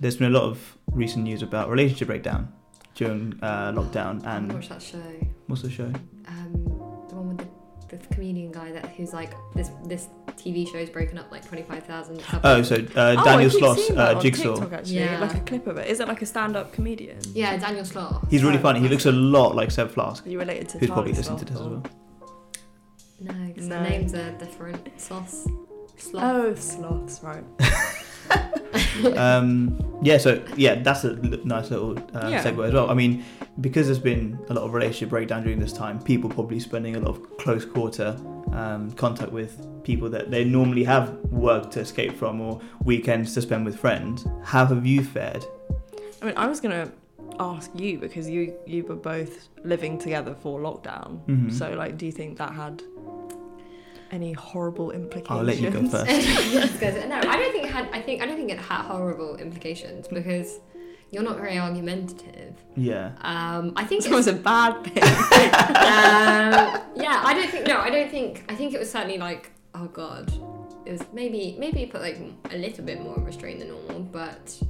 there's been a lot of recent news about relationship breakdown during uh, lockdown. And watched that show. what's the show? Um, the one with the, the comedian guy that who's like this this TV show's broken up like twenty five thousand. Oh, so uh, Oh, Daniel keep Sloss, uh, Jigsaw. TikTok, actually, Yeah. like a clip of it. Is it like a stand-up comedian? yeah, Daniel Sloss. He's really Oh, funny. He looks a lot like Seb Flask, Are you related to who's Charlie probably listening to Sloth, this as well. No, because No. the names are different. Sloss. Sloth. Oh, sloths, right. um, yeah, so yeah, that's a l- nice little uh, Yeah. segue as well. I mean, because there's been a lot of relationship breakdown during this time, people probably spending a lot of close quarter um, contact with people that they normally have work to escape from or weekends to spend with friends. How have you fared? I mean, I was gonna ask you because you you were both living together for lockdown. Mhm. So, like, do you think that had any horrible implications? I'll let you go first. No, I don't think it had. I think I don't think it had horrible implications because you're not very argumentative. Yeah. Um, I think It was a bad thing. um, yeah, I don't think. No, I don't think. I think it was certainly like, oh god, it was maybe maybe put like a little bit more restraint than normal, but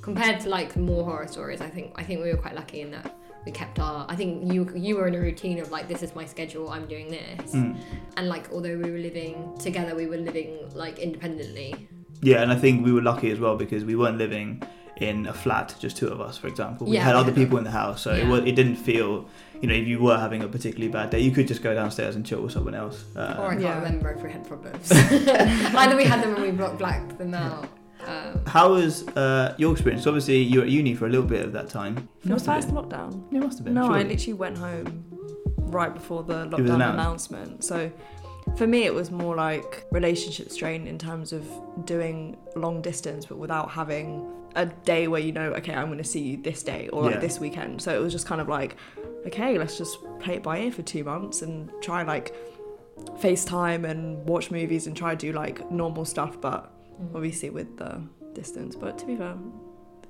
compared to like more horror stories, I think I think we were quite lucky in that we kept our. I think you you were in a routine of like this is my schedule, I'm doing this, Mm. and like although we were living together, we were living like independently. Yeah, and I think we were lucky as well because we weren't living in a flat, just two of us, for example. We Yeah, had other people in the house, so it, was, it didn't feel, you know, if you were having a particularly bad day, you could just go downstairs and chill with someone else. Uh, Or I can't Yeah. remember if we had problems. Either we had them or we block blacked them out. Um, How was uh, your experience? Obviously, you were at uni for a little bit of that time. For Must have first been. lockdown. It must have been. No, I literally went home right before the lockdown announcement. So for me, it was more like relationship strain in terms of doing long distance, but without having a day where you know, okay, I'm going to see you this day or like Yeah. this weekend. So it was just kind of like, okay, let's just play it by ear for two months and try like FaceTime and watch movies and try to do like normal stuff, but mm-hmm. obviously with the distance. But to be fair,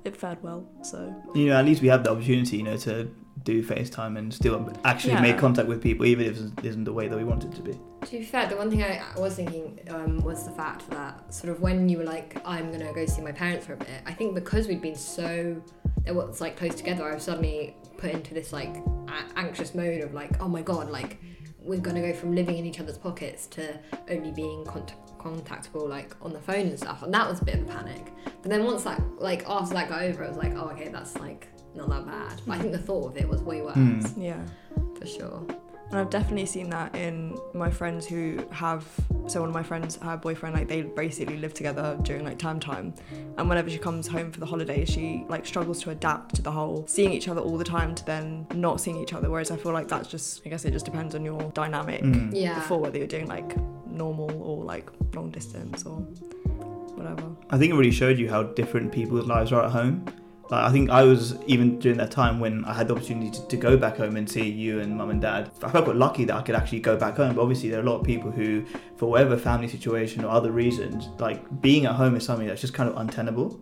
it fared well. So You know, at least we have the opportunity, you know, to do FaceTime and still actually Yeah. make contact with people, even if it isn't the way that we want it to be. To be fair, the one thing I was thinking um, was the fact that sort of when you were like, I'm gonna go see my parents for a bit. I think because we'd been so that was like close together, I was suddenly put into this like a- anxious mode of like, oh my god, like we're gonna go from living in each other's pockets to only being cont- contactable like on the phone and stuff, and that was a bit of a panic. But then once that like after that got over, I was like, oh okay, that's like not that bad. But I think the thought of it was way worse Mm. yeah. for sure. And I've definitely seen that in my friends who have. So one of my friends, her boyfriend, like they basically live together during like term time, and whenever she comes home for the holidays, she like struggles to adapt to the whole seeing each other all the time to then not seeing each other. Whereas I feel like that's just, I guess it just depends on your dynamic Mm. Yeah. before whether you're doing like normal or like long distance or whatever. I think it really showed you how different people's lives are at home. I think I was even during that time when I had the opportunity to, to go back home and see you and mum and dad. I felt quite lucky that I could actually go back home. But obviously, there are a lot of people who, for whatever family situation or other reasons, like being at home is something that's just kind of untenable.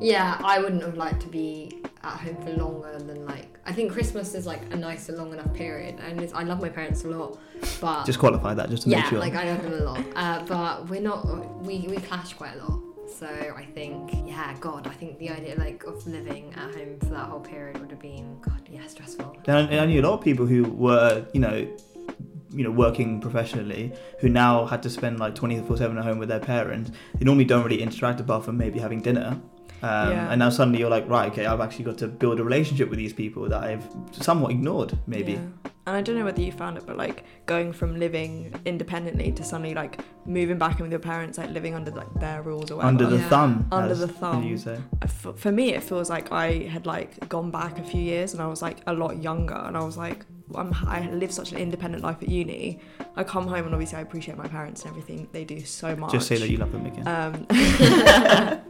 Yeah, I wouldn't have liked to be at home for longer than like. I think Christmas is like a nice and long enough period, and it's, I love my parents a lot, but Just qualify that just to yeah, make sure. like I love them a lot. Uh, but we're not. We we clash quite a lot. So I think, yeah, God, I think the idea like of living at home for that whole period would have been, God, yeah, stressful. And I, I knew a lot of people who were, you know, you know, working professionally, who now had to spend like twenty four seven at home with their parents. They normally don't really interact apart from maybe having dinner. Um, Yeah. And now suddenly you're like, right, okay, I've actually got to build a relationship with these people that I've somewhat ignored, maybe. Yeah. And I don't know whether you found it, but like going from living independently to suddenly like moving back in with your parents, like living under like their rules or whatever. Under the Yeah. thumb. Under the thumb. You say. for, for me it feels like i had like gone back a few years and i was like a lot younger and i was like I'm, i live such an independent life at uni i come home and obviously i appreciate my parents and everything they do so much Just say that you love them again. um,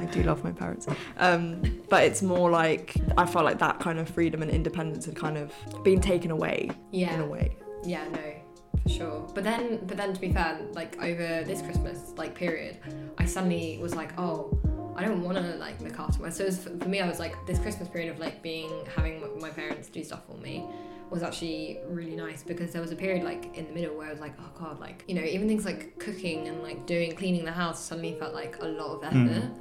I do love my parents, um, but it's more like I felt like that kind of freedom and independence had kind of been taken away Yeah. in a way. Yeah, no, for sure. But then, but then to be fair, like over this Christmas like period, I suddenly was like, oh, I don't want to like look after myself. So it was, for for me, I was like, this Christmas period of like being having my parents do stuff for me was actually really nice because there was a period like in the middle where I was like, oh god, like you know, even things like cooking and like doing cleaning the house suddenly felt like a lot of effort. Mm.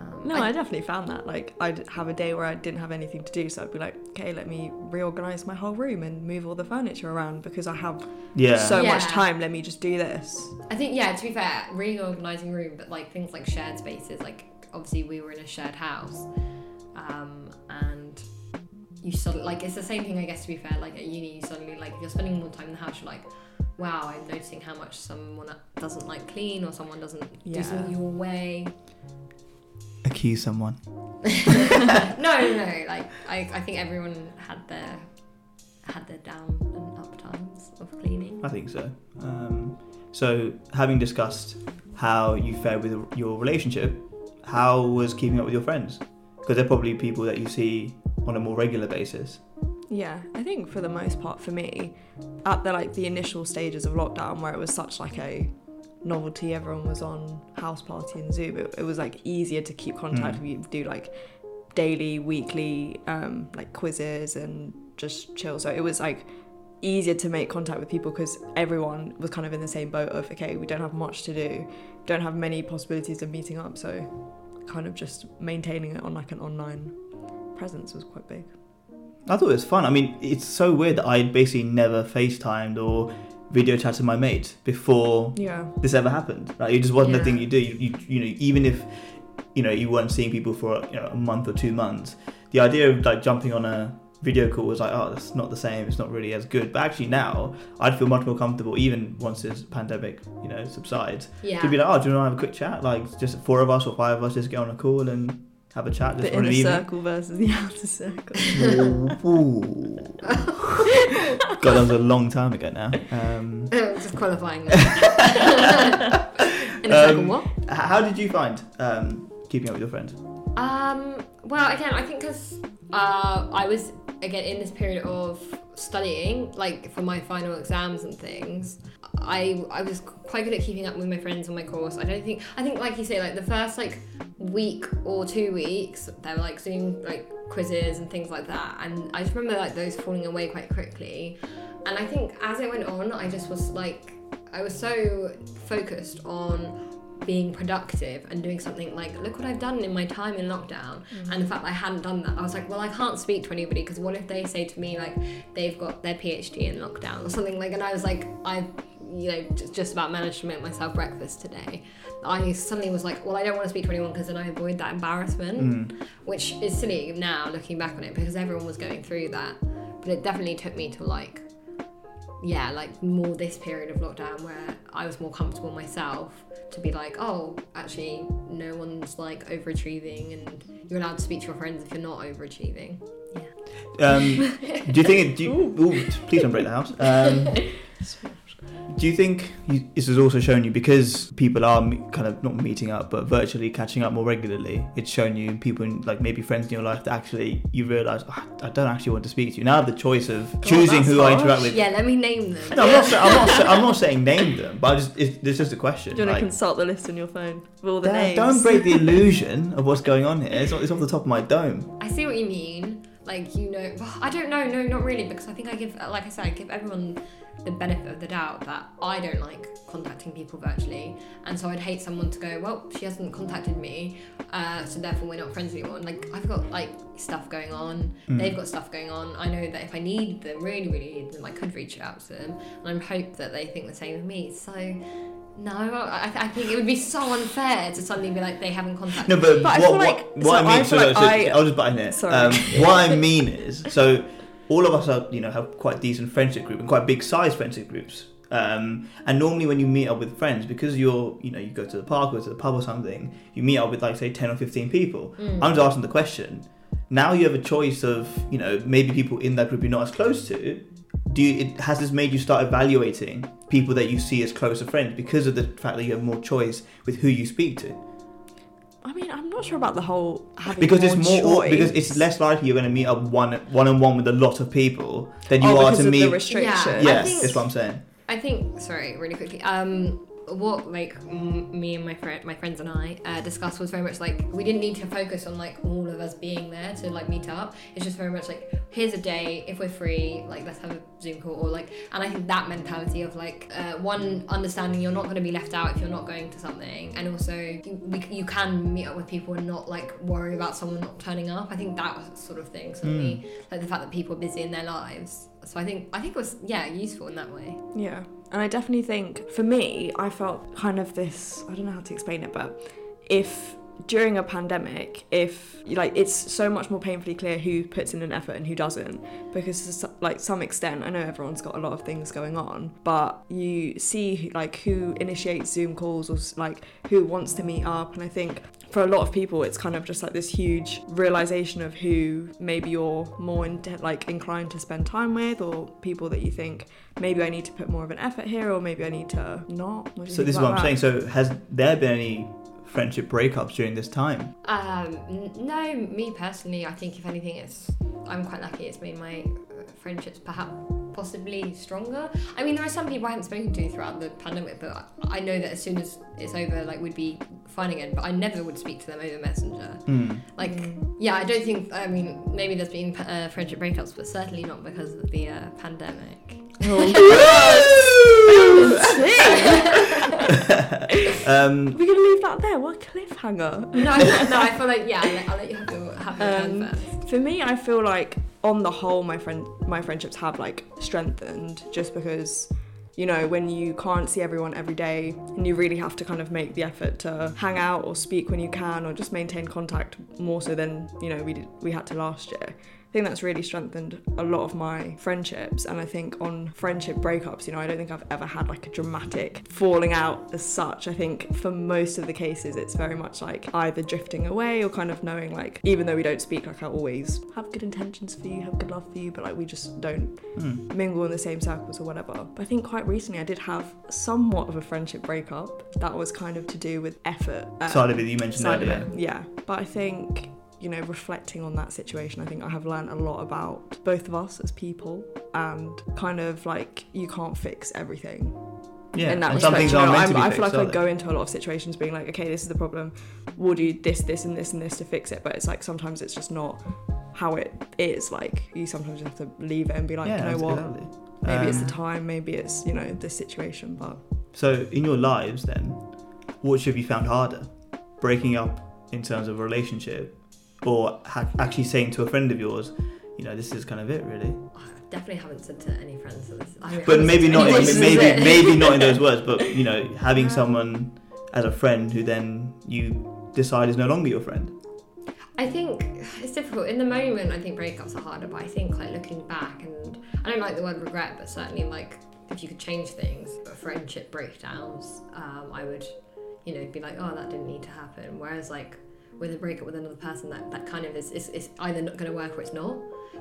Um, No, I, definitely found that. Like, I'd have a day where I didn't have anything to do, so I'd be like, okay, let me reorganize my whole room and move all the furniture around because I have Yeah. so much time. Let me just do this. I think yeah. To be fair, reorganizing room, but like things like shared spaces. Like obviously we were in a shared house, um, and you suddenly like it's the same thing. I guess to be fair, like at uni, you suddenly like if you're spending more time in the house, you're like, wow, I'm noticing how much someone doesn't like clean or someone doesn't Yeah. do something your way. Accuse someone. no, no, no. Like I, I think everyone had their had their down and up times of cleaning. I think so. Um, so, having discussed how you fared with your relationship, how was keeping up with your friends? Because they're probably people that you see on a more regular basis. Yeah, I think for the most part, for me, at the like the initial stages of lockdown, where it was such like a novelty, everyone was on House Party and Zoom. It, it was like easier to keep contact Mm. you, do like daily, weekly, um, like quizzes and just chill. So it was like easier to make contact with people because everyone was kind of in the same boat of okay, we don't have much to do, don't have many possibilities of meeting up, so kind of just maintaining it on like an online presence was quite big. I thought it was fun. I mean, it's so weird that I basically never FaceTimed or video chatted my mate before Yeah. this ever happened. Like, it just wasn't a Yeah. thing you do. You, you, you know, even if you know you weren't seeing people for you know, a month or two months, the idea of like jumping on a video call was like, oh, that's not the same. It's not really as good. But actually now, I'd feel much more comfortable, even once this pandemic, you know, subsides, Yeah. to be like, oh, do you want to have a quick chat? Like, just four of us or five of us just get on a call and have a chat just The for an inner evening. circle versus the outer circle. Ooh. God, that was a long time ago now. Um, just qualifying that. In a second, Um, what? h- how did you find um, keeping up with your friends? Um, well, again, I think because uh, I was again in this period of studying, like for my final exams and things. I I was quite good at keeping up with my friends on my course. I don't think I think like you say, like the first like week or two weeks, there were like Zoom like quizzes and things like that, and I just remember like those falling away quite quickly. And I think as it went on, I just was like, I was so focused on being productive and doing something like look what I've done in my time in lockdown. And the fact that I hadn't done that I was like well I can't speak to anybody because what if they say to me like they've got their PhD in lockdown or something like and I was like I've you know just, just about managed to make myself breakfast today. I suddenly was like well I don't want to speak to anyone because then I avoid that embarrassment Mm. which is silly now looking back on it because everyone was going through that. But it definitely took me to like yeah like more this period of lockdown where i was more comfortable myself to be like oh actually no one's like overachieving and you're allowed to speak to your friends if you're not overachieving Um, do you think? It, do you, ooh, please don't break the house. Um, do you think you, this has also shown you because people are kind of not meeting up but virtually catching up more regularly? It's shown you people like maybe friends in your life that actually you realise "Ah, I don't actually want to speak to you. Now I have the choice of choosing that's who I interact with. yeah let me name them No, I'm not. sa- I'm not. I'm not saying name them, but I just it's, just a question. Do you want like, to consult the list on your phone with all the Dad, names? don't break the illusion of what's going on here. It's, it's off the top of my dome. I see what you mean. Like you know, I don't know. No, not really, because I think I give, like I said, I give everyone the benefit of the doubt that I don't like contacting people virtually, and so I'd hate someone to go, well, she hasn't contacted me, uh, so therefore we're not friends anymore. And like I've got like stuff going on, Mm. they've got stuff going on. I know that if I need them, really, really need them, I could reach out to them, and I hope that they think the same of me. So. No, I, I think it would be so unfair to suddenly be like they haven't contacted No, me. but, But I what, feel like- what so I mean, I so, like so I- I'll just butt in here. Sorry. Um, what I mean is, so all of us are, you know, have quite decent friendship group and quite big size friendship groups. Um, and normally when you meet up with friends, because you're, you know, you go to the park or to the pub or something, you meet up with like say ten or fifteen people. Mm. I'm just asking the question. Now you have a choice of, you know, maybe people in that group you're not as close to. Do you, it, has this made you start evaluating people that you see as closer friends because of the fact that you have more choice with who you speak to? I mean, I'm not sure about the whole having because more it's more choice. because it's less likely you're going to meet up one one on one with a lot of people than you oh, are to of meet. the restriction. I yes, think- that's what I'm saying. I think, sorry, really quickly. Um, what like m- me and my friend, my friends and I uh, discussed was very much like we didn't need to focus on like all of us being there to like meet up. It's just very much like here's a day if we're free, like let's have a Zoom call or like. And I think that mentality of like uh, one understanding you're not going to be left out if you're not going to something, and also you, we, you can meet up with people and not like worry about someone not turning up. I think that was sort of thing certainly like the fact that people are busy in their lives. So I think I think it was yeah useful in that way. Yeah. And I definitely think for me, I felt kind of this I don't know how to explain it, but if during a pandemic, if like it's so much more painfully clear who puts in an effort and who doesn't, because to like some extent, I know everyone's got a lot of things going on, but you see like who initiates Zoom calls or like who wants to meet up, and I think for a lot of people, it's kind of just like this huge realization of who maybe you're more in, like inclined to spend time with, or people that you think maybe I need to put more of an effort here, or maybe I need to not. What do you So this is what I'm that? saying. So has there been any friendship breakups during this time? Um, n- no, me personally, I think if anything, it's I'm quite lucky. It's made my uh, friendships perhaps possibly stronger. I mean, there are some people I haven't spoken to throughout the pandemic, but I I know that as soon as it's over, like we'd be fine again. But I never would speak to them over Messenger. Hmm. Like, Mm. yeah, I don't think. I mean, maybe there's been uh, friendship breakups, but certainly not because of the uh, pandemic. um, We're gonna leave that there. What a cliffhanger. No, I- no, I feel like yeah. I'll let, I'll let you have your have your Um, first. For me, I feel like on the whole, my friend, my friendships have like strengthened just because, you know, when you can't see everyone every day and you really have to kind of make the effort to hang out or speak when you can or just maintain contact more so than you know we did we had to last year. I think that's really strengthened a lot of my friendships and I think on friendship breakups, you know, I don't think I've ever had like a dramatic falling out as such. I think for most of the cases it's very much like either drifting away or kind of knowing like even though we don't speak like I always have good intentions for you, have good love for you, but like we just don't hmm. mingle in the same circles or whatever. But I think quite recently I did have somewhat of a friendship breakup that was kind of to do with effort. uh, Side of it you mentioned earlier. yeah. But I think, you know, reflecting on that situation, I think I have learned a lot about both of us as people and kind of like you can't fix everything. Yeah, in that respect, things you know, aren't meant I'm- to be I feel like I go into a lot of situations being like, okay, this is the problem. We'll do this, this, and this, and this to fix it. But it's like sometimes it's just not how it is. Like you sometimes have to leave it and be like, yeah, you know that's what? exactly. Maybe it's Um, the time. Maybe it's you know this situation. But So, in your lives, then, what should be found harder? Breaking up in terms of a relationship, or ha- actually saying to a friend of yours, you know, this is kind of it, really. I definitely haven't said to any friends this. I mean, But maybe not. In, this maybe maybe not in those words. But you know, having Um, someone as a friend who then you decide is no longer your friend. I think it's difficult in the moment. I think breakups are harder, but I think like looking back, and I don't like the word regret, but certainly like if you could change things, but friendship breakdowns, um, I would, you know, be like, oh, that didn't need to happen. Whereas like with a breakup with another person, that that kind of is is, is either not going to work or it's not.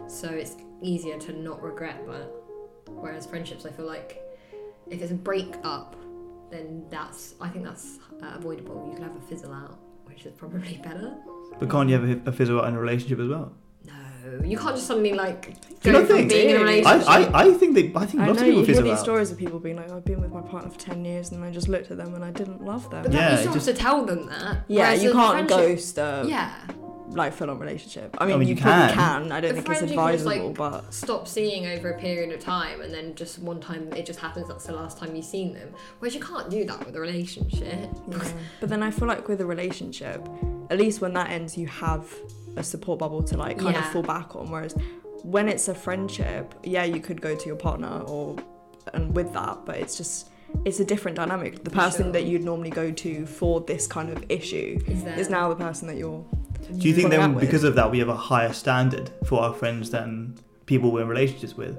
So it's easier to not regret that. Whereas friendships, I feel like if it's a breakup, then that's I think that's uh, avoidable. You can have a fizzle out, which is probably better. But can't you have a fizzle out in a relationship as well? No, you can't just suddenly like Do you go not from think? being in a relationship. I, I think they I think I lots know of people you hear fizzle these out. stories of people being like, I've been with my partner for ten years, and I just looked at them and I didn't love them. but Yeah, that, you still just- have to tell them that. Yeah, Whereas you can't ghost a Yeah, like full on relationship. I mean, mean, you, you can. can. I don't The think it's friend you can just, advisable, like, but stop seeing over a period of time, and then just one time it just happens. That's the last time you've seen them. Whereas you can't do that with a relationship. yeah. but then I feel like with a relationship, at least when that ends, you have a support bubble to like kind of fall back on. Whereas when it's a friendship, yeah, you could go to your partner or and with that, but it's just it's a different dynamic. The person Sure. that you'd normally go to for this kind of issue Is there? is now the person that you're. Do you think then out with. because of that we have a higher standard for our friends than people we're in relationships with?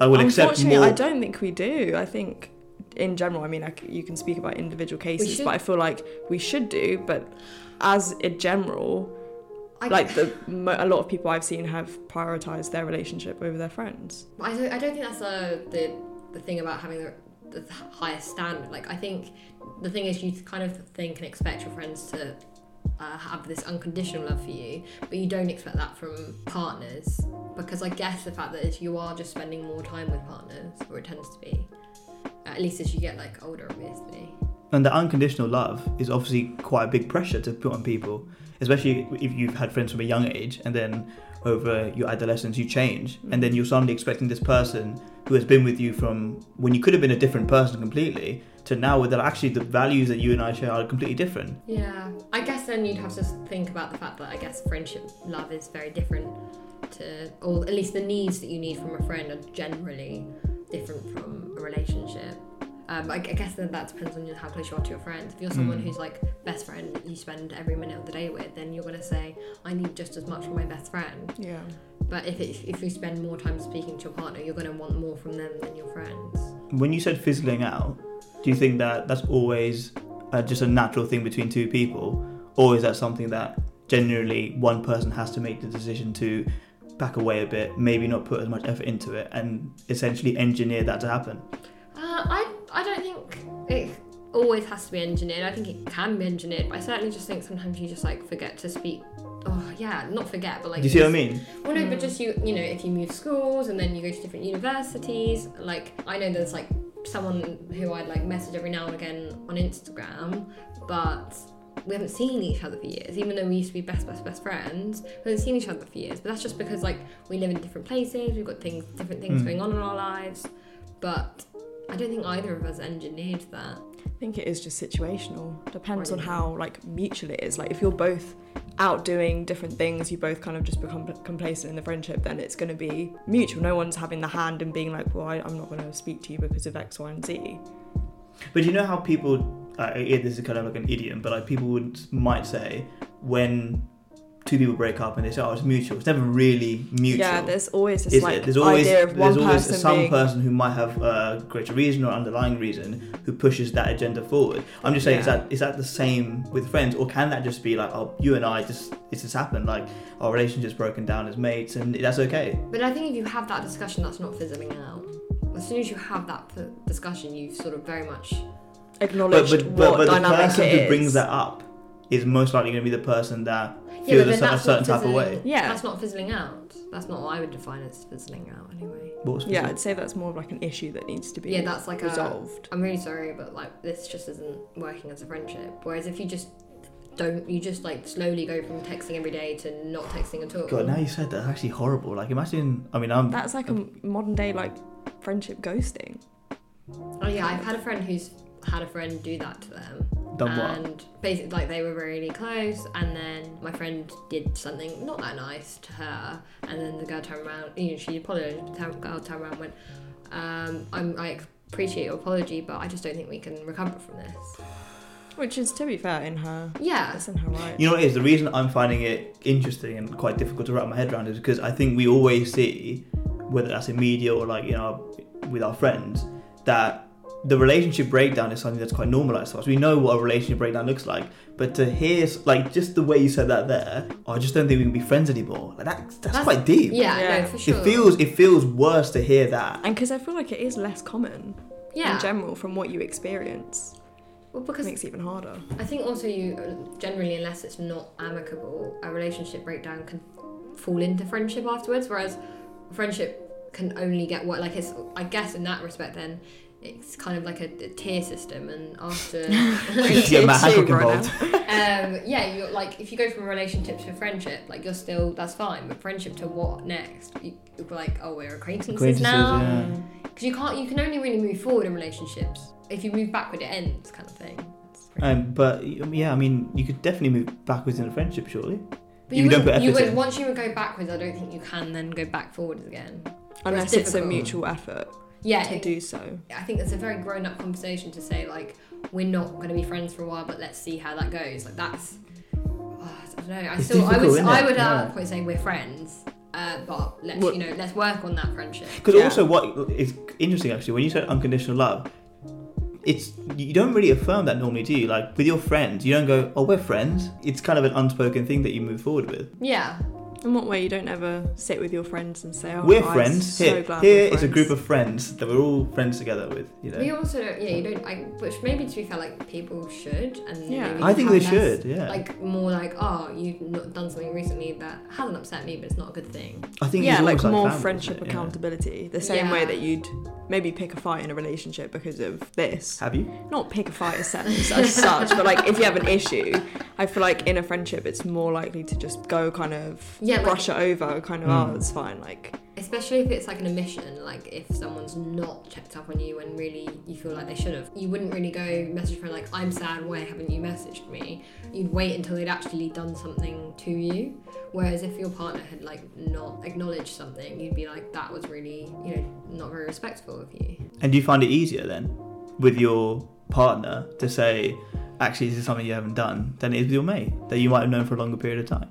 I will accept Unfortunately, more. I don't think we do. I think in general, I mean, I c you can speak about individual cases, but I feel like we should do. But as a general, I, like the a lot of people I've seen have prioritized their relationship over their friends. I don't, I don't think that's a, the the thing about having the, the highest standard. Like I think the thing is you kind of think and expect your friends to uh, have this unconditional love for you, but you don't expect that from partners because I guess the fact that is you are just spending more time with partners, or it tends to be, at least as you get like older, obviously. And the unconditional love is obviously quite a big pressure to put on people, especially if you've had friends from a young age and then over your adolescence you change and then you're suddenly expecting this person who has been with you from when you could have been a different person completely to now where that actually the values that you and I share are completely different. Yeah, I guess then you'd have to think about the fact that I guess friendship love is very different to, or at least the needs that you need from a friend are generally different from a relationship. Um, I, I guess then that depends on how close you are to your friends. If you're someone Mm. who's like best friend you spend every minute of the day with, then you're gonna say I need just as much from my best friend. Yeah. But if it, if you spend more time speaking to your partner, you're gonna want more from them than your friends. When you said fizzling out, do you think that that's always uh, just a natural thing between two people, or is that something that generally one person has to make the decision to back away a bit, maybe not put as much effort into it, and essentially engineer that to happen? Uh, I I don't think it always has to be engineered. I think it can be engineered, but I certainly just think sometimes you just like forget to speak. Oh yeah, not forget, but like. do you see what I mean? Well, no, but just you, you know, if you move schools and then you go to different universities, like I know there's like someone who I'd like message every now and again on Instagram, but we haven't seen each other for years, even though we used to be best, best, best friends. We haven't seen each other for years, but that's just because like we live in different places, we've got things, different things Mm. going on in our lives, but I don't think either of us engineered that. I think it is just situational. Depends on how like mutual it is. Like if you're both out doing different things, you both kind of just become complacent in the friendship, then it's going to be mutual. No one's having the hand and being like, well, I, I'm not going to speak to you because of X, Y, and Z. But you know how people, uh, yeah, this is kind of like an idiom, but like people would might say when two people break up and they say, "Oh, it's mutual." It's never really mutual. Yeah, there's always this like? There's always idea of one there's always person some being. person who might have a greater reason or underlying reason who pushes that agenda forward. I'm just saying, is that is that the same with friends, or can that just be like, "Oh, you and I just it's just happened, like our relationship's broken down as mates, and that's okay." But I think if you have that discussion, that's not fizzling out. As soon as you have that discussion, you've sort of very much But acknowledged but but, what but the dynamic person it who is. brings that up is most likely going to be the person that feels but a, cer- a certain type of way. Yeah. That's not fizzling out. That's not what I would define as fizzling out anyway. What was Yeah, I'd say that's more of like an issue that needs to be Yeah, that's like a. resolved. I'm really sorry, but like this just isn't working as a friendship. Whereas if you just don't, you just like slowly go from texting every day to not texting at all. God, now you said that, that's actually horrible. Like, imagine. I mean, I'm. That's like a modern day like friendship ghosting. Oh yeah, I've had a friend who's had a friend do that to them. Done what? and basically like they were really close and then my friend did something not that nice to her and then the girl turned around you know she apologized the girl turned around and went um, I'm, I appreciate your apology but I just don't think we can recover from this Which is to be fair in her yeah that's in her right. You know what it is? The reason I'm finding it interesting and quite difficult to wrap my head around is because I think we always see, whether that's in media or like, you know, with our friends, that the relationship breakdown is something that's quite normalized to us. We know what a relationship breakdown looks like, but to hear, like, just the way you said that there, oh, I just don't think we can be friends anymore. Like, that, that's, That's- quite deep. yeah, Yeah. no for sure It feels it feels worse to hear that. And because I feel like it is less common yeah in general from what you experience. well It because makes it even harder. I think also you generally, unless it's not amicable, a relationship breakdown can fall into friendship afterwards. Whereas friendship can only get what like it's. I guess in that respect, then it's kind of like a, a tier system, and after. yeah, Matt Hancock involved. um, yeah, you're like if you go from a relationship to a friendship, like you're still that's fine, but friendship to what next? You, you're like, oh, we're acquaintances, Acquaintances, now. yeah. Because you can't, you can only really move forward in relationships. If you move backward, it ends, kind of thing. Um, but yeah, I mean, you could definitely move backwards in a friendship, surely. But You you, don't would, put you effort would in. once you would go backwards. I don't think you can then go back forwards again. Unless it's a mutual effort Yeah, to it- do so. I think it's a very grown-up conversation to say like we're not going to be friends for a while, but let's see how that goes. Like that's, oh, I don't know. I It's still, I difficult, would, I would at Yeah. that point say we're friends, uh, but let's Well- you know let's work on that friendship. Because Yeah. also, what is interesting actually, when you said unconditional love, it's you don't really affirm that normally, do you? Like with your friends, you don't go, "Oh, we're friends." It's kind of an unspoken thing that you move forward with. Yeah, In what way you don't ever sit with your friends and say, "Oh, we're guys, friends. So Here, glad here we're is a group of friends that we're all friends together with. You know. We also don't, yeah, you don't, I, which maybe to be fair, like people should, and Yeah. maybe I think they less- should. Yeah, Like more like, oh, you've not done something recently that hasn't upset me, but it's not a good thing. I think yeah, it's like more family, friendship isn't? Yeah. accountability. The same way that you'd maybe pick a fight in a relationship because of this. Have you? Not pick a fight as as such, but like if you have an issue, I feel like in a friendship it's more likely to just go kind of Yeah, like- it over, kind of Mm. oh it's fine. Like Especially if it's like an omission, like if someone's not checked up on you and really you feel like they should have. You wouldn't really go message a friend like, I'm sad, why haven't you messaged me? You'd wait until they'd actually done something to you. Whereas if your partner had like not acknowledged something, you'd be like, that was really, you know, not very respectful of you. And do you find it easier then with your partner to say, actually, this is something you haven't done, than it is with your mate that you might have known for a longer period of time?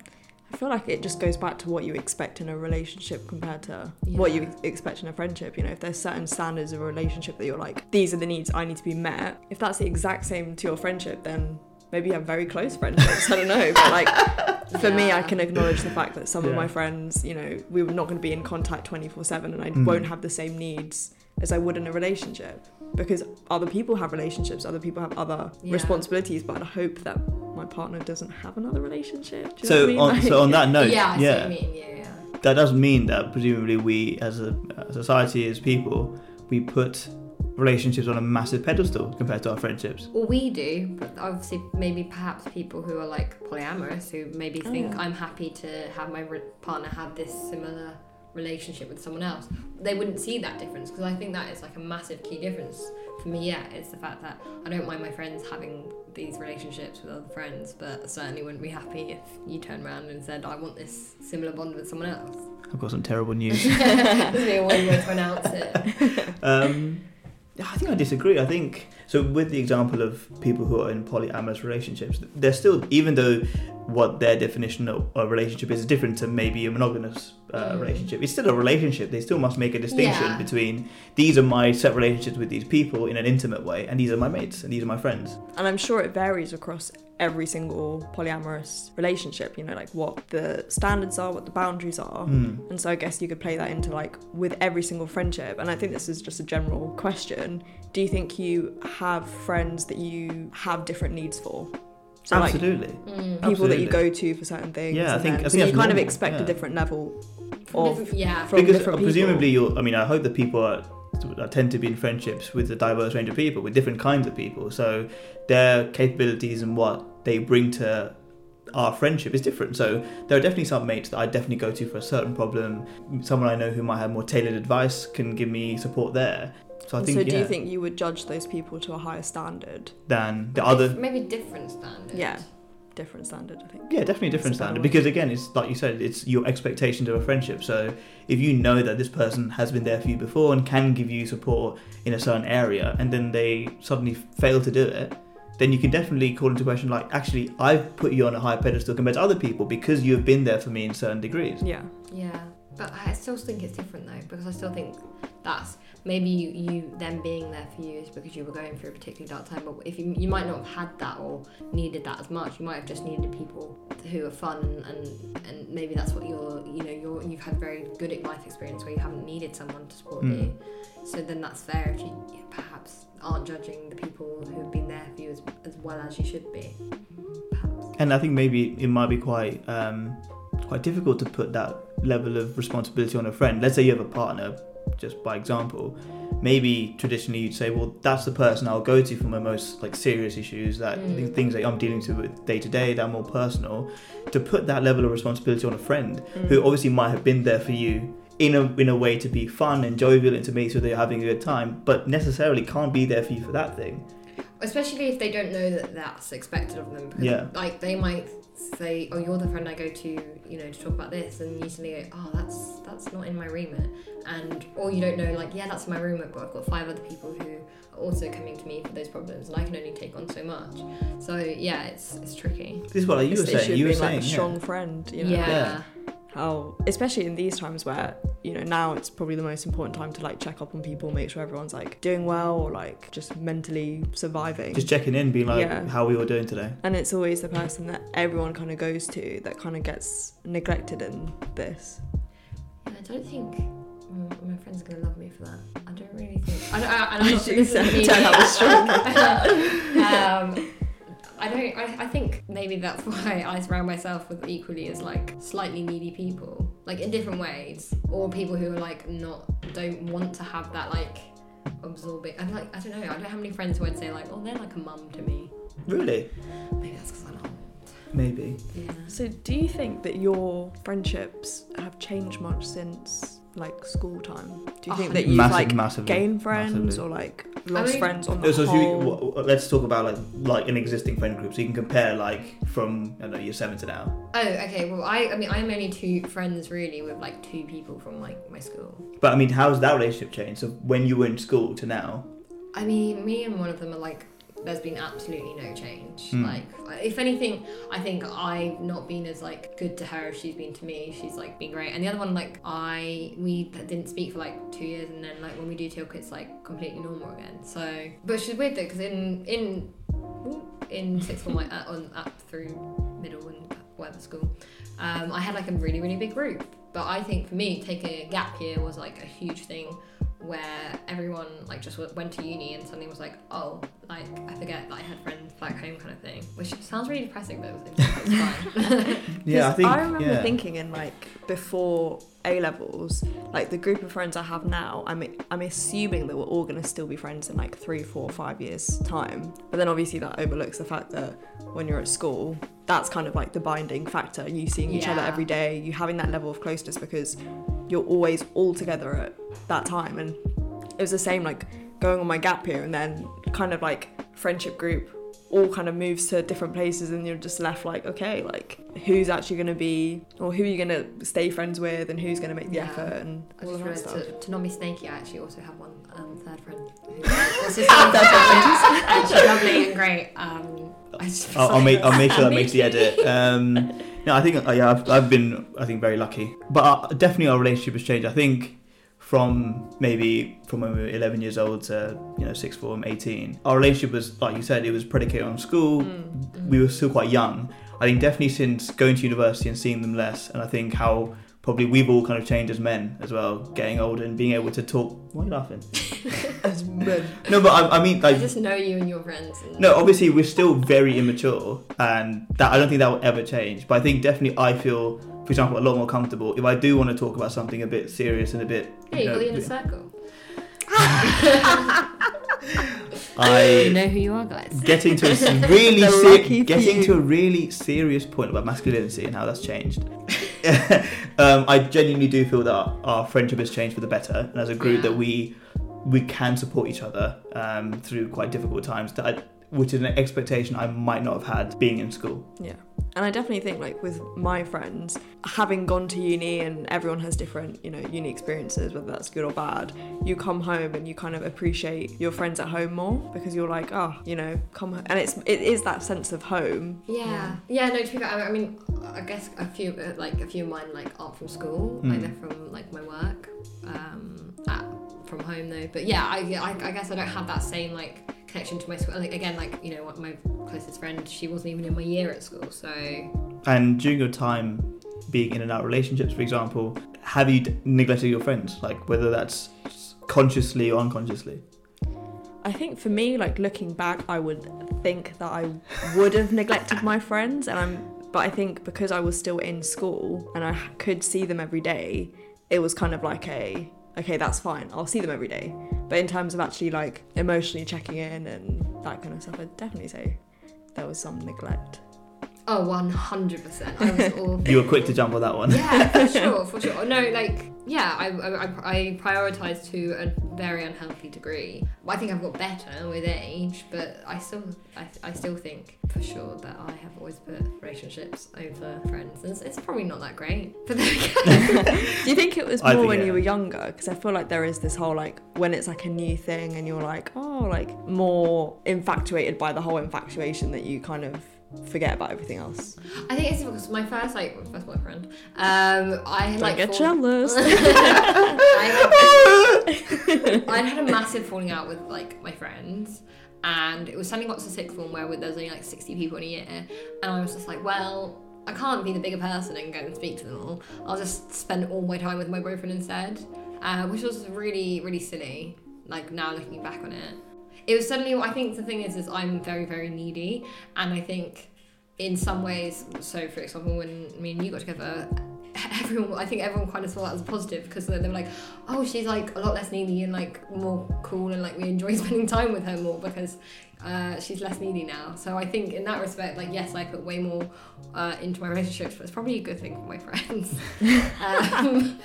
I feel like it just goes back to what you expect in a relationship compared to what you expect in a friendship. You know, if there's certain standards of a relationship that you're like, these are the needs I need to be met. If that's the exact same to your friendship, then maybe you have very close friendships. I don't know, but like for me, I can acknowledge the fact that some of my friends, you know, we were not going to be in contact 24 7 and I Mm. won't have the same needs as I would in a relationship because other people have relationships, other people have other Yeah. responsibilities, but I hope that my partner doesn't have another relationship. Do you know So, what I mean? on, Like- so on that note, yeah, I see yeah, what you mean. Yeah, yeah. that does mean that presumably we, as a, a society, as people, we put relationships on a massive pedestal compared to our friendships. Well, we do, but obviously, maybe perhaps people who are like polyamorous who maybe Oh, think yeah. I'm happy to have my re- partner have this similar relationship with someone else, they wouldn't see that difference because I think that is like a massive key difference for me. Yeah, it's the fact that I don't mind my friends having these relationships with other friends, but I certainly wouldn't be happy if you turned around and said I want this similar bond with someone else. I've got some terrible news. There's one way to announce it. um, I think I disagree. I think so. With the example of people who are in polyamorous relationships, they're still, even though what their definition of a relationship is different to maybe a monogamous uh, Mm. relationship, it's still a relationship. They still must make a distinction Yeah. between these are my set relationships with these people in an intimate way, and these are my mates, and these are my friends. And I'm sure it varies across every single polyamorous relationship, you know, like what the standards are, what the boundaries are. Mm. And so I guess you could play that into like with every single friendship. And I think this is just a general question. Do you think you have friends that you have different needs for? So like Absolutely. Mm. people that you go to for certain things. Yeah, I think- then- I so you that's kind of expect yeah. a different level From of different- yeah. from because different uh, people. presumably you're i mean i hope that people are tend to be in friendships with a diverse range of people with different kinds of people so their capabilities and what they bring to our friendship is different so there are definitely some mates that i definitely go to for a certain problem someone i know who might have more tailored advice can give me support there so i think so do yeah, you think you would judge those people to a higher standard? than the other maybe different standards. Yeah. Different standard, I think. Yeah, definitely a different That's a better standard way. because again, it's like you said, it's your expectations of a friendship. So if you know that this person has been there for you before and can give you support in a certain area, and then they suddenly fail to do it, then you can definitely call into question like, actually, I've put you on a higher pedestal compared to other people because you have been there for me in certain degrees. Yeah. Yeah, but I still think it's different though because I still think that's maybe you, you them being there for you is because you were going through a particularly dark time. But if you you might not have had that or needed that as much, you might have just needed people who are fun and and, maybe that's what you're you know you're you've had very good life experience where you haven't needed someone to support Mm. you. So then that's fair if you perhaps aren't judging the people who've been there for you as, as well as you should be. Perhaps. And I think maybe it might be quite um, quite difficult to put that level of responsibility on a friend. Let's say you have a partner, just by example. Maybe traditionally you'd say, well, that's the person I'll go to for my most like serious issues, that Mm. the things that I'm dealing with day to day, that are more personal. To put that level of responsibility on a friend Mm. who obviously might have been there for you in a in a way to be fun and jovial and to make sure they're having a good time, but necessarily can't be there for you for that thing. Especially if they don't know that that's expected of them because Yeah. like they might say oh you're the friend i go to you know to talk about this and you suddenly oh that's that's not in my remit and or you don't know like yeah that's my remit but i've got five other people who are also coming to me for those problems and i can only take on so much so yeah it's it's tricky This is what like you It's were saying. You were being saying, like a yeah. strong friend, you know. yeah, Yeah. How, especially in these times where, you know, now it's probably the most important time to like check up on people, make sure everyone's like doing well or like just mentally surviving. Just checking in, being like, Yeah. how we all doing today. and it's always the person that everyone kind of goes to that kind of gets neglected in this. yeah, I don't think my friends are gonna love me for that. I don't really think. I don't. I, and I'm not, You this said- isn't me out being- was strong. um, I don't. I, I think maybe that's why I surround myself with equally as like slightly needy people, like in different ways, or people who are like not don't want to have that like absorbing. I'm like I don't know. I don't have many friends who I'd say like, oh, they're like a mum to me. Really? Maybe that's because I'm not. Maybe. Yeah. So, do you think that your friendships have changed much since like school time? Do you oh, think Oh, that you've Massive, like massively. gained friends massively. or like lost mean- friends on No, the so should we, whole? w- w- let's talk about like like an existing friend group, so you can compare like from I don't know year seven to now. Oh, okay. Well, I. I mean, I'm only two friends really with like two people from like my school. But I mean, how's that relationship changed? So when you were in school to now? I mean, me and one of them are like, there's been absolutely no change. Hmm. Like, if anything, I think I've not been as like good to her as she's been to me. She's like been great. And the other one, like, I we didn't speak for like two years, and then like when we do talk, it's like completely normal again. So, but she's weird though, because in in in sixth form, like uh, on up through middle and whatever school, um, I had like a really really big group. But I think for me, taking a gap year was like a huge thing where everyone like just went to uni and suddenly was like, oh, like forget that I had friends back home, kind of thing. Which sounds really depressing, but it was, it fine. Yeah, I 'Cause think. I remember yeah. thinking in like before A levels, like the group of friends I have now, I'm I'm assuming that we're all gonna still be friends in like three, four, five years time. But then obviously that overlooks the fact that when you're at school, that's kind of like the binding factor. You seeing each other every day, you having that level of closeness because you're always all together at that time. And it was the same like going on my gap year and then kind of like friendship group all kind of moves to different places and you're just left like okay like who's actually going to be or who are you going to stay friends with and who's going to make the Yeah. effort and I all just of that stuff to, to not be snaky, I actually also have one um, third friend. who's Also third friend, and she's lovely and great. Um, I I'll, I'll make I'll make sure that makes the edit. Um, no, I think uh, yeah, I've, I've been I think very lucky, but uh, definitely our relationship has changed. I think from maybe from when we were 11 years old to you know sixth form, 18, our relationship was like you said, it was predicated on school. Mm. We were still quite young. I think definitely since going to university and seeing them less, and I think how probably we've all kind of changed as men as well, getting older and being able to talk. Why are you laughing? as men No, but I, I mean I just know you and your friends. And no, obviously we're still very immature, and that I don't think that will ever change. But I think definitely I feel, for example, a lot more comfortable if I do want to talk about something a bit serious and a bit. Yeah, you know, got you in a circle. You I know who you are, guys. getting to a s- really The ser- getting few. to a really serious point about masculinity and how that's changed. um, I genuinely do feel that our, our friendship has changed for the better, and as a group Yeah. that we we can support each other um, through quite difficult times. That I, which is an expectation I might not have had being in school. yeah and i definitely think like with my friends having gone to uni and everyone has different you know uni experiences whether that's good or bad you come home and you kind of appreciate your friends at home more because you're like oh you know come ho-. and it's it is that sense of home Yeah, yeah. No, to be fair, I I mean, I guess a few, uh, like a few of mine, like aren't from school, Mm. either from like my work, um, at, from home though. But yeah, I, I, I guess I don't have that same like connection to my school. Like again, like you know, my closest friend, she wasn't even in my year at school, so And during your time being in and out of relationships, for example, have you neglected your friends? Like whether that's consciously or unconsciously? I think for me, like looking back, I would think that I would have neglected my friends, and I'm. But I think because I was still in school and I could see them every day, it was kind of like a okay, that's fine. I'll see them every day. But in terms of actually like emotionally checking in and that kind of stuff, I'd definitely say there was some neglect. Oh, one hundred percent. I was all. You were quick to jump on that one. Yeah, for sure, for sure. No, like yeah, I I, I- I prioritize to a very unhealthy degree. I think I've got better with age, but I still I, I still think for sure that I have always put relationships over friends. It's, it's probably not that great, but there we go. Do you think it was more think, when yeah. you were younger? Because I feel like there is this whole like when it's like a new thing and you're like, oh, like more infatuated by the whole infatuation that you kind of forget about everything else. I think it's because my first like first boyfriend. Um, I had like get fall- jealous. I had, I'd had a massive falling out with like my friends, and it was suddenly got to sixth form where there was only like sixty people in a year, and I was just like, well, I can't be the bigger person and go and speak to them all. I'll just spend all my time with my boyfriend instead, uh, which was really really silly. Like now looking back on it, it was suddenly. I think the thing is, is I'm very very needy, and I think in some ways. So for example, when me and you got together. Everyone, I think everyone kind of saw that as a positive because they were like, "Oh, she's like a lot less needy and like more cool, and like we enjoy spending time with her more because uh, she's less needy now." So I think in that respect, like yes, I put way more uh, into my relationships, but it's probably a good thing for my friends. um,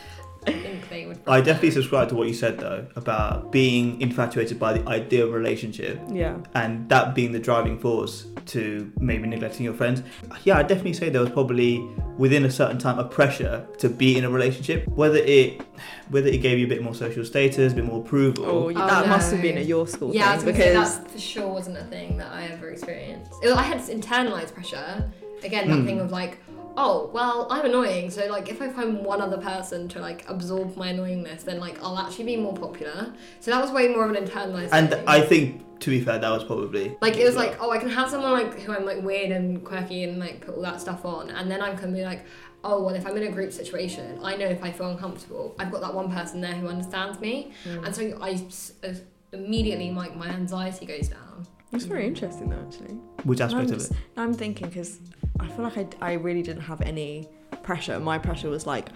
I think they would. I definitely subscribe to what you said though about being infatuated by the ideal relationship yeah. and that being the driving force to maybe neglecting your friends. Yeah, I definitely say there was probably within a certain time a pressure to be in a relationship, whether it whether it gave you a bit more social status, a bit more approval. Oh, Oh, that must have been at your school Yeah, I was thing say because that for sure wasn't a thing that I ever experienced. It was, I had this internalized pressure. Again, that Hmm. thing of like, oh, well, I'm annoying, so like if I find one other person to like absorb my annoyingness, then like I'll actually be more popular. So that was way more of an internalized. and thing. I think, to be fair, that was probably Like it was like, oh, I can have someone like who I'm like weird and quirky and like put all that stuff on, and then I'm gonna be like, oh, well, if I'm in a group situation, I know if I feel uncomfortable, I've got that one person there who understands me, Mm. and so i uh, immediately like my anxiety goes down. it's very interesting though actually. which I'm, aspect of just- it. I'm thinking because I feel like I, I really didn't have any pressure. My pressure was like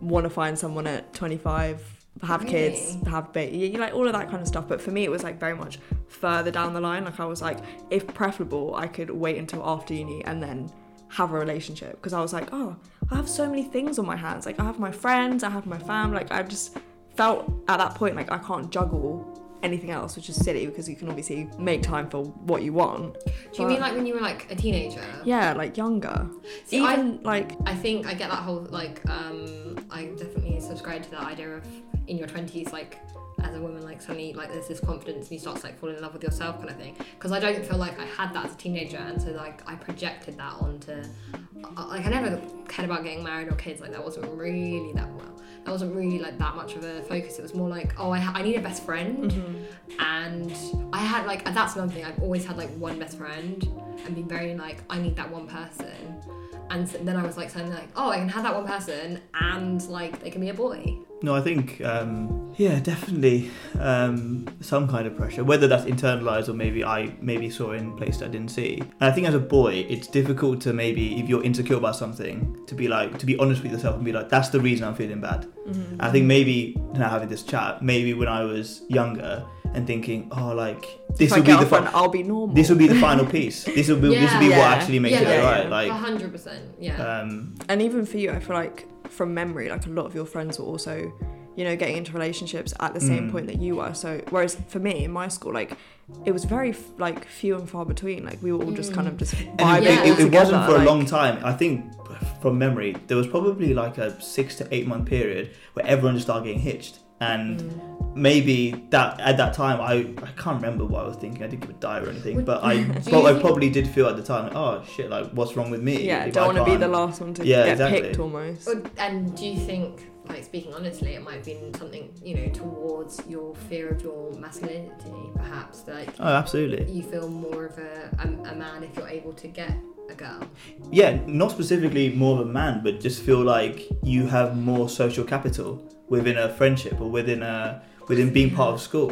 want to find someone at 25, have kids, have baby, you like all of that kind of stuff. But for me, it was like very much further down the line. Like I was like, if preferable, I could wait until after uni and then have a relationship because I was like, oh, I have so many things on my hands. Like I have my friends, I have my family. Like I just felt at that point like I can't juggle anything else, which is silly because you can obviously make time for what you want. Do you But- mean like when you were like a teenager? Yeah, like younger. See, I- Even like I think I get that whole like um I definitely subscribe to that idea of in your twenties like as a woman like suddenly like there's this confidence and you start to like falling in love with yourself kind of thing. Because I don't feel like I had that as a teenager and so like I projected that onto uh, like I never cared about getting married or kids like that wasn't really that well that wasn't really like that much of a focus. It was more like oh I, ha- I need a best friend. And I had like that's another thing I've always had like one best friend and been very like I need that one person and then I was like saying like oh I can have that one person and like they can be a boy No, I think um, yeah, definitely um, some kind of pressure, whether that's internalized or maybe I maybe saw in place that I didn't see. And I think as a boy, it's difficult to maybe if you're insecure about something to be like to be honest with yourself and be like that's the reason I'm feeling bad. mm-hmm. I think maybe now having this chat, maybe when I was younger and thinking oh like this if will be the off fi- I'll be normal. this will be the final piece. This will be this will be Yeah. what actually makes yeah, it yeah, alright. yeah. Like hundred percent yeah um, and even for you, I feel like from memory, like a lot of your friends were also, you know, getting into relationships at the same Mm. point that you were. So whereas for me in my school, like it was very like few and far between. Like we were all just kind of just And vibing it, it, all it wasn't together, for a long time. I think from memory, there was probably like a six to eight month period where everyone just started getting hitched. And Mm. maybe that at that time, I, I can't remember what I was thinking. I didn't give a die or anything, but I Do pro- you I probably did feel at the time, oh shit, like what's wrong with me? Yeah, If don't want to be the last one to Yeah, get exactly. picked almost. Would- and do you think like speaking honestly it might have been something you know towards your fear of your masculinity perhaps like Oh, absolutely. you feel more of a, a, a man if you're able to get a girl Yeah, not specifically more of a man, but just feel like you have more social capital within a friendship or within a within being part of school.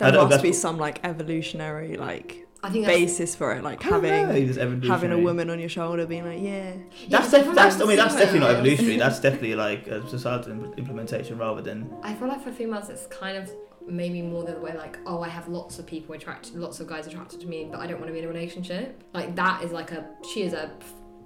I There don't- must be some like evolutionary like I think basis for it, like I don't know, having having a woman on your shoulder being like, yeah, That's Yeah, def- that's I mean that's definitely not evolutionary. That's definitely like a societal im- implementation rather than I feel like for females it's kind of maybe more the way like oh I have lots of people attracted lots of guys attracted to me but I don't want to be in a relationship like that is like a she is a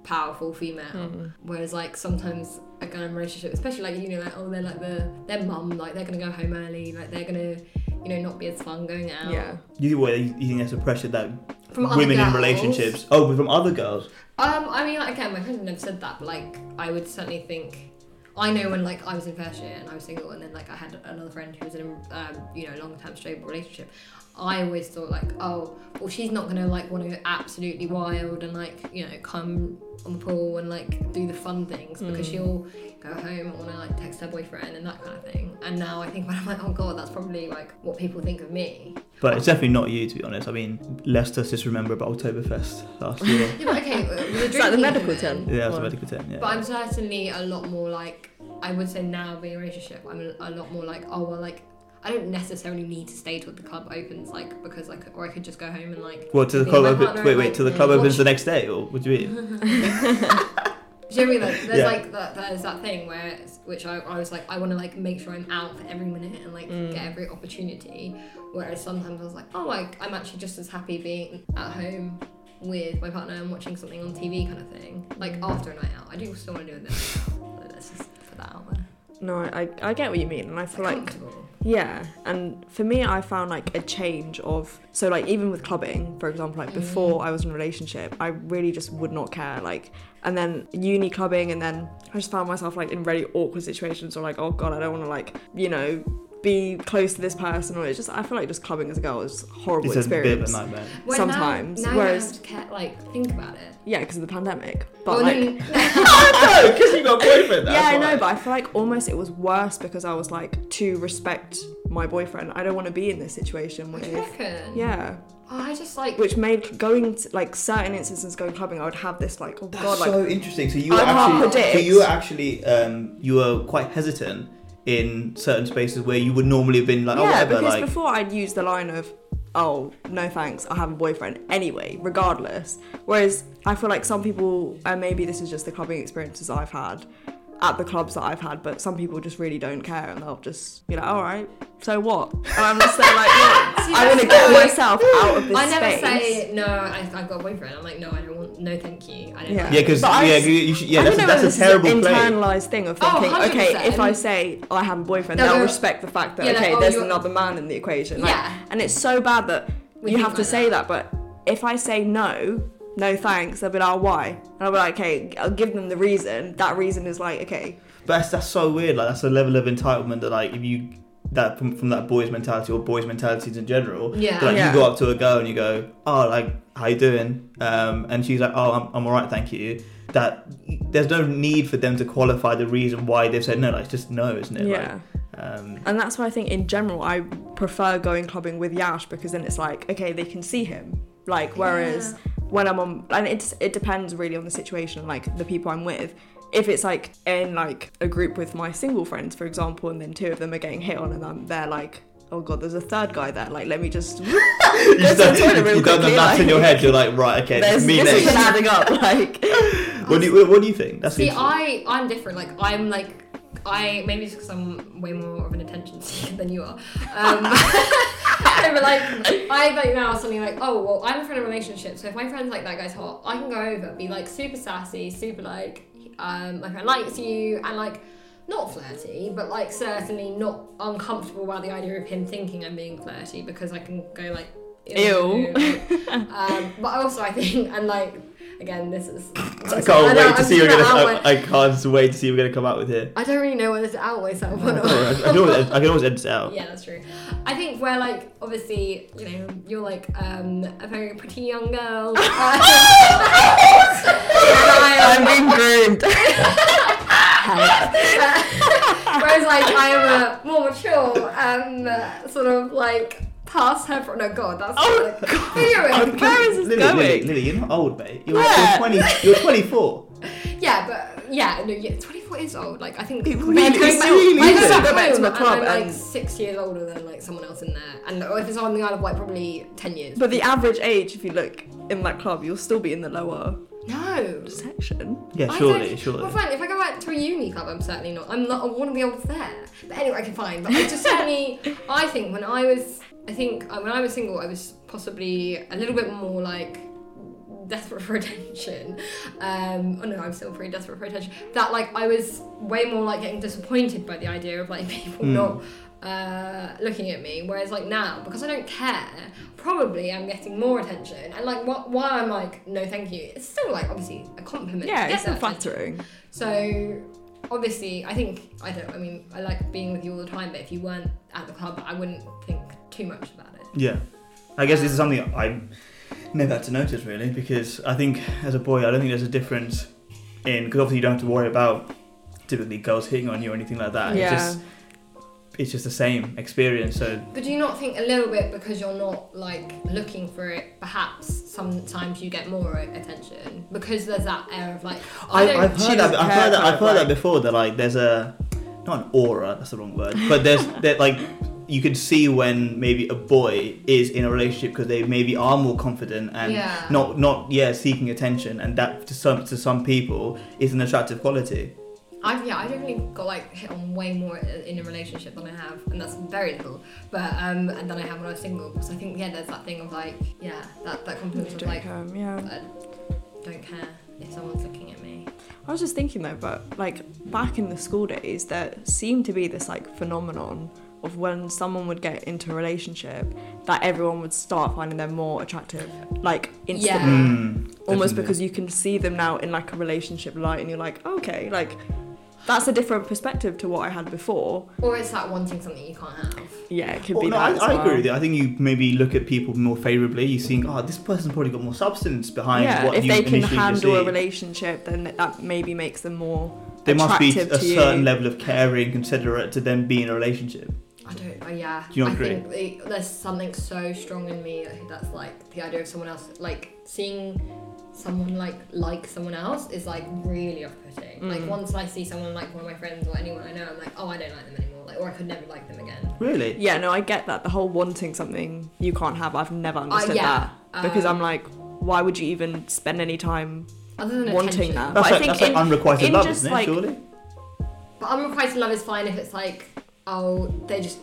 powerful female Mm. whereas like sometimes a guy in a relationship especially like you know like oh they're like the their mum like they're gonna go home early like they're gonna you know not be as fun going out yeah. you what you think there's a pressure that from women in relationships oh but from other girls Um, I mean, like, again, my friend never said that, but like, I would certainly think. I know when like I was in first year and I was single, and then like I had another friend who was in a um, you know long term stable relationship. I always thought like, oh, well, she's not gonna like want to go absolutely wild and like you know come on the pool and like do the fun things because Mm. she'll go home and want to like text her boyfriend and that kind of thing. And now I think when I'm like, oh god, that's probably like what people think of me. But it's definitely not you, to be honest. I mean, let's just remember about Oktoberfest last year. Yeah, but okay, the It's like the medical thing, tent. yeah, it was a Well, medical tent. Yeah. But I'm certainly a lot more like I would say now being a relationship, I'm a, a lot more like oh well like I don't necessarily need to stay till the club opens like because like, or I could just go home and like Well, to the club with open. Wait, wait, like, till the club watch- opens the next day, or what do you mean? Do you know what I mean? Like, there's Yeah. like that, there's that thing where which I, I was like I want to like make sure I'm out for every minute and like Mm. get every opportunity. Whereas sometimes I was like oh like I'm actually just as happy being at home with my partner and watching something on TV kind of thing. Like Mm. after a night out, I do still want to do it. Then. Let's just put that out there. No, I, I get what you mean, and I feel like comfortable. Yeah, and for me, I found like a change of so like even with clubbing, for example, like mm. before I was in a relationship, I really just would not care. Like, and then uni clubbing, and then I just found myself like in really awkward situations, or like, oh god, I don't want to like you know be close to this person, or it's just I feel like just clubbing as a girl is a horrible It's a bit of a experience. nightmare. Well, Sometimes, now, now whereas- you have to care, like think about it. Yeah, because of the pandemic, but Well, like. then- no, because you got a boyfriend. yeah, I know, but I feel like almost it was worse because I was like to respect my boyfriend. I don't want to be in this situation What with you reckon? yeah. Oh, I just like. which made going to, like certain instances going clubbing I would have this like oh That's god like so interesting. So you I can't actually, so you were actually, um, you were quite hesitant in certain spaces where you would normally have been like, oh, yeah whatever, because like. before I'd use the line of oh no thanks I have a boyfriend anyway regardless whereas I feel like some people and maybe this is just the clubbing experiences I've had at the clubs that I've had but some people just really don't care and they'll just be like all right so what and I'm just saying like no, See, I want to get why- myself out of this I never space say no. I, I've got a boyfriend. I'm like no, I don't want. No, thank you. I don't. Yeah. yeah, because But I yeah, you, you should, yeah, I that's, don't a, know that's a this is an terrible internalized thing of Oh, thinking, okay, if I say oh, I have a boyfriend, They'll they'll go- respect the fact that Yeah, like, okay, oh, there's you're- another man in the equation. Like, Yeah. and it's so bad that We you have to like say that. that. But if I say no, no thanks, they'll be like, oh, why? And I'll be like, okay, I'll give them the reason. That reason is like, okay, But that's, that's so weird. Like that's a level of entitlement that like if you that from, from that boys mentality or boys mentalities in general. Yeah. that, like Yeah. you go up to a girl and you go, oh, like how you doing? Um, and she's like, oh, I'm, I'm alright, thank you. That there's no need for them to qualify the reason why they've said no. Like it's just no, isn't it? yeah. Like, um, And that's why I think in general I prefer going clubbing with Yash because then it's like, okay, they can see him. Like whereas when I'm on and it's it depends really on the situation, like the people I'm with. If it's like in like a group with my single friends, for example, and then two of them are getting hit on and I'm they're like, Oh god, there's a third guy there, like let me just you just to the don't, you don't quickly, have that in like- your head. You're like, right, okay, There's, me this isn't next. adding up, like What do you What do you think? That's See. I I'm different. Like I'm like I maybe it's because I'm way more of an attention seeker than you are. Um, but like I like now suddenly like oh well I'm a friend in a relationship so if my friend's like that guy's hot I can go over be like super sassy super like um, my friend likes you and like not flirty but like certainly not uncomfortable about the idea of him thinking I'm being flirty because I can go like Ew. like, um, but also I think and like again this is I can't wait to see you're gonna. I, I can't wait to see you're gonna come out with here. I don't really know whether to out myself or not. I can always, I can always edit it out. yeah, that's true. I think where like obviously you know you're like um, a very pretty young girl. I'm being groomed. whereas like I am a more mature, um, sort of like past her. Pro- no, God, that's Oh, like, anyway, Where is this Lily, going? Lily, Lily, you're not old, mate. You're, Yeah. you're 20. You're 24. Yeah, but yeah, no, yeah, 24 is old. Like I think It compared really- to it's my- really I is. go back Go back to home the and club I'm like and- six years older than like someone else in there, and if it's on the Isle of Wight, probably 10 years. But the average age, if you look in that club, you'll still be in the lower no. section. Yeah, surely, surely. Well, fine. If I go out to a uni club, I'm certainly not. I'm not I one of the olds there. But anyway, I can find. But I just certainly, I think when I was, I think uh, when I was single, I was possibly a little bit more like desperate for attention. Um, oh no, I'm still pretty desperate for attention. That like I was way more like getting disappointed by the idea of like people Mm. not uh, looking at me. Whereas like now, because I don't care, probably I'm getting more attention. And like wh- while I'm like no, thank you, it's still like obviously a compliment. Yeah, it's that flattering. So obviously, I think I don't. I mean, I like being with you all the time, but if you weren't at the club, I wouldn't think too much about it. Yeah. I guess this is something I never had to notice really because I think as a boy I don't think there's a difference in because obviously you don't have to worry about typically girls hitting on you or anything like that. Yeah. It's just it's just the same experience. So But do you not think a little bit because you're not like looking for it? Perhaps sometimes you get more attention because there's that air of like I, I. I've heard that. I've heard that. I've heard that before. That like there's a not an aura. That's the wrong word. But there's that like you can see when maybe a boy is in a relationship because they maybe are more confident and Yeah. not not yeah seeking attention, and that to some to some people is an attractive quality. I've yeah, I definitely got like hit on way more in a relationship than I have, and that's very little. But um, and then I have when I was single. So I think yeah, there's that thing of like yeah, that that confidence of like care, yeah. I don't care if someone's looking at me. I was just thinking though, but like back in the school days, there seemed to be this like phenomenon of when someone would get into a relationship, that everyone would start finding them more attractive, like instantly. Yeah. Mm, Almost definitely. because you can see them now in like a relationship light, and you're like, okay, like that's a different perspective to what I had before. Or it's like wanting something you can't have. Yeah, it could Well, be no, that. I, as I agree with you. I think you maybe look at people more favourably. You think, oh, this person's probably got more substance behind Yeah, what if you they can handle a relationship, then that maybe makes them more There must be attractive a certain you. level of caring, considerate to them be in a relationship. I don't. Uh, yeah. Do you not I agree? think the, there's something so strong in me that's like the idea of someone else, like seeing someone like like someone else is like really off-putting. Like Mm. once I see someone like one of my friends or anyone I know, I'm like, oh, I don't like them anymore. Like, or I could never like them again. Really? Yeah, no, I get that. The whole wanting something you can't have, I've never understood Uh, yeah, that. Because um, I'm like, why would you even spend any time? Other than Wanting attention. that. That's But I like, think that's like unrequited in love, isn't it? like- Surely. But unrequited love is fine if it's like, oh, they just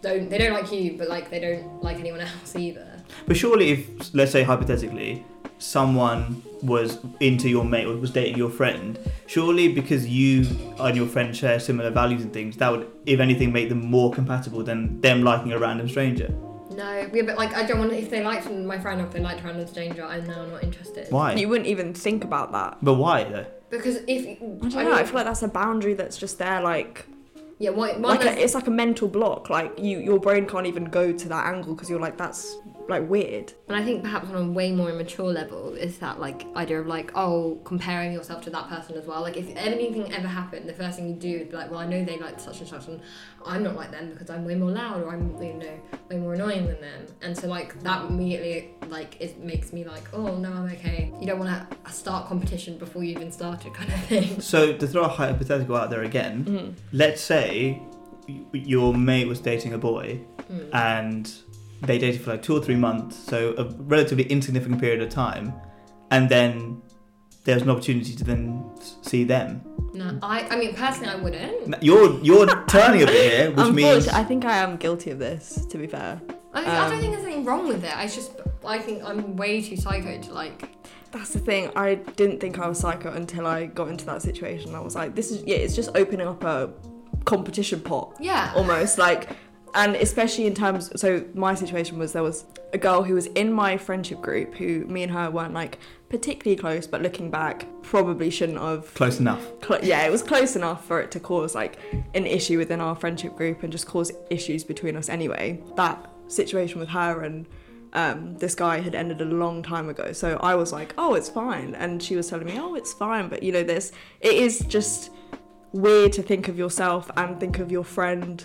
don't they don't like you, but like they don't like anyone else either. But surely, if let's say hypothetically, someone was into your mate or was dating your friend, surely because you and your friend share similar values and things, that would, if anything, make them more compatible than them liking a random stranger. No, yeah, but like I don't want if they liked my friend or if they liked a random stranger, I'm now not interested. Why? You wouldn't even think about that. but why though? Because if I don't know. I feel like that's a boundary that's just there, like yeah, one, one like a, it's like a mental block. Like you, your brain can't even go to that angle because you're like that's like weird. And I think perhaps on a way more immature level is that like idea of like oh comparing yourself to that person as well. Like if anything ever happened, the first thing you do is be like, well I know they like such and such, and I'm not like them because I'm way more loud or I'm you know way more annoying than them. And so like that immediately like it makes me like oh no I'm okay. You don't want to start competition before you even started kind of thing. So to throw a hypothetical out there again, Mhm. let's say your mate was dating a boy Mm. and they dated for like two or three months, so a relatively insignificant period of time, and then there's an opportunity to then see them. No, I I mean personally I wouldn't. N- You're you're turning a bit here, which means I think I am guilty of this. To be fair, I, I Um, don't think there's anything wrong with it. I just I think I'm way too psycho to like that's the thing. I didn't think I was psycho until I got into that situation. I was like, this is yeah, it's just opening up a competition pot yeah. almost like and especially in terms so my situation was there was a girl who was in my friendship group who me and her weren't like particularly close but looking back probably shouldn't have close enough. cl- yeah it was close enough for it to cause like an issue within our friendship group and just cause issues between us anyway. That situation with her and um, this guy had ended a long time ago. So i was like oh it's fine. And she was telling me oh it's fine but you know this it is just weird to think of yourself and think of your friend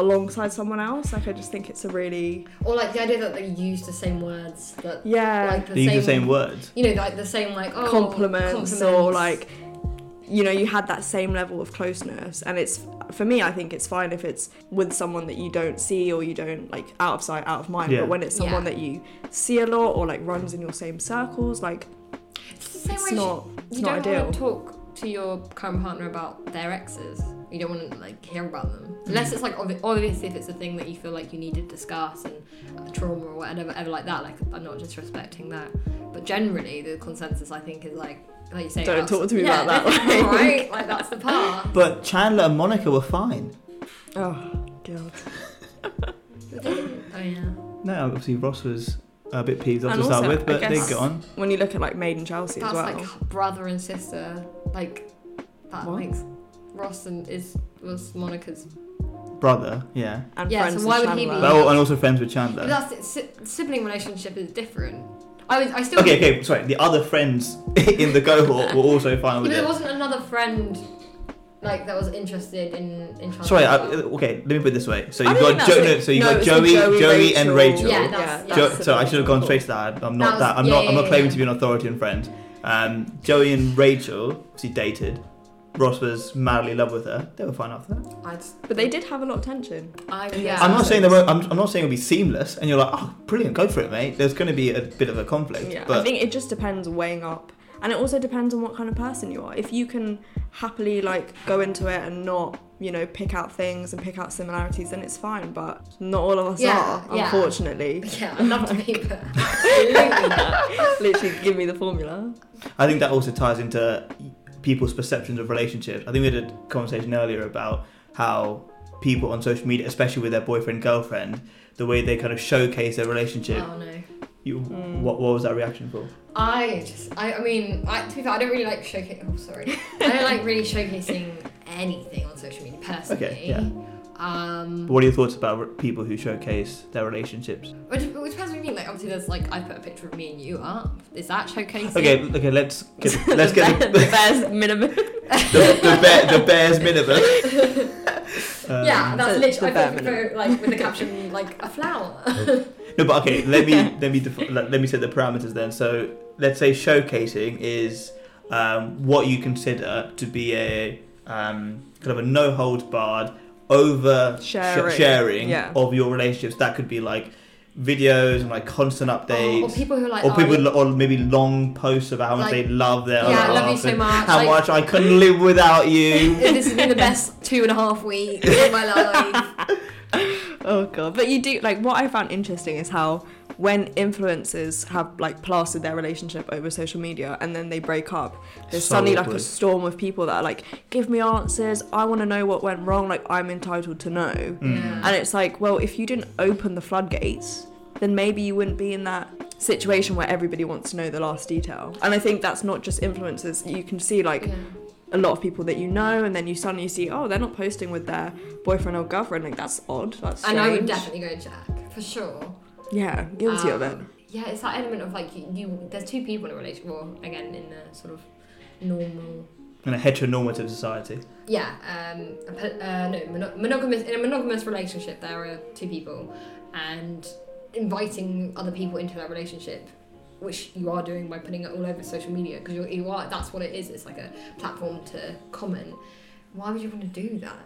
alongside someone else like i just think it's a really Or like the idea that they use the same words that yeah like the They use same, the same words. You know, like the same like oh compliments, or like you know you had that same level of closeness and it's for me i think it's fine if it's with someone that you don't see or you don't like out of sight out of mind Yeah. but when it's someone Yeah. that you see a lot or like runs in your same circles like it's the same it's way not you, it's you not don't ideal want to talk to your current partner about their exes. You don't want to like hear about them unless it's like obvi- obviously if it's a thing that you feel like you need to discuss and uh, trauma or whatever ever like that. Like I'm not disrespecting that, but generally the consensus I think is like like you say Don't that's- talk to me yeah, about that, that's like- right? Like that's the part. But Chandler and Monica were fine. oh god But they didn't- oh yeah. No, obviously Ross was a bit peeved off And to start also, with, I but they guess- go on. when you look at like Made in Chelsea That's as well like brother and sister. Like that What? makes Ross and is was Monica's brother, yeah. and Yeah, friends so why with would he be- But, oh, and also friends with But Chandler. that's si- sibling relationship is different. I was I still Okay, okay, sorry. The other friends in the cohort were also fine But with there wasn't another friend like that was interested in in Chandler. Sorry, I, okay. Let me put it this way. So I you don't got think jo- that's no, so you No, got it's the Joey, Joey, Joey, and Rachel. Rachel. Yeah, that's- Jo- that's so I should have gone straight to that. I'm That not was- that. I'm yeah, not. yeah, I'm not yeah, claiming yeah. to be an authority on Friends. Um, Joey and Rachel obviously dated. Ross was madly in love with her. They were fine after that. I just, But they did have a lot of tension. I Yeah. I'm not saying they like- won't. I'm, I'm not saying it'll be seamless. And you're like, oh, brilliant, go for it, mate. There's going to be a bit of a conflict. Yeah, I think it just depends weighing up, and it also depends on what kind of person you are. If you can happily like go into it and not, you know, pick out things and pick out similarities, then it's fine. But not all of us Yeah, are, yeah. unfortunately. yeah, I'd love to be, but absolutely not. Literally, give me the formula. I think that also ties into people's perceptions of relationships. I think we had a conversation earlier about how people on social media, especially with their boyfriend girlfriend, the way they kind of showcase their relationship. Oh no. You, Mm. what, what was that reaction for? I just, I, I mean, I, to be fair, I don't really like showcase. Oh, sorry. I don't like really showcasing anything on social media personally. Okay, yeah. Um, what are your thoughts about re- people who showcase their relationships? which, which depends what you mean. Like, obviously, there's like I put a picture of me and you up. Is that showcasing? Okay, okay, let's get, let's get the, the bears minimum. the, the, bear, the bears minimum. Um, yeah, that's the- literally. the I put a photo, like with the caption like a flower. No, but okay, let me let me defi- let, let me set the parameters then. So let's say showcasing is um, what you consider to be a um, kind of a no holds barred over sh- Sharing, sharing yeah. of your relationships. That could be like videos and like constant updates. or people who like, or oh, people, yeah, or maybe long posts about how much Like, they love their yeah, I love you so much. how like, much I couldn't live without you. this has been the best two and a half weeks of my life. Oh god! But you do like what I found interesting is how when influencers have like plastered their relationship over social media and then they break up, there's So suddenly like a storm of people that are like, "Give me answers. I want to know what went wrong. Like I'm entitled to know." Mm. Yeah. And it's like, well, if you didn't open the floodgates, then maybe you wouldn't be in that situation where everybody wants to know the last detail. And I think that's not just influencers. You can see like Yeah. a lot of people that you know, and then you suddenly see, oh, they're not posting with their boyfriend or girlfriend. Like that's odd. That's And I would strange. definitely go Jack for sure. Yeah, guilty of it. Um, Yeah, it's that element of like you, you. There's two people in a relationship. Well, again, in the sort of normal. In a heteronormative society. Yeah, um, a uh, no, mono- monogamous. In a monogamous relationship, there are two people, and inviting other people into that relationship, which you are doing by putting it all over social media, because you you are. That's what it is. It's like a platform to comment. Why would you want to do that?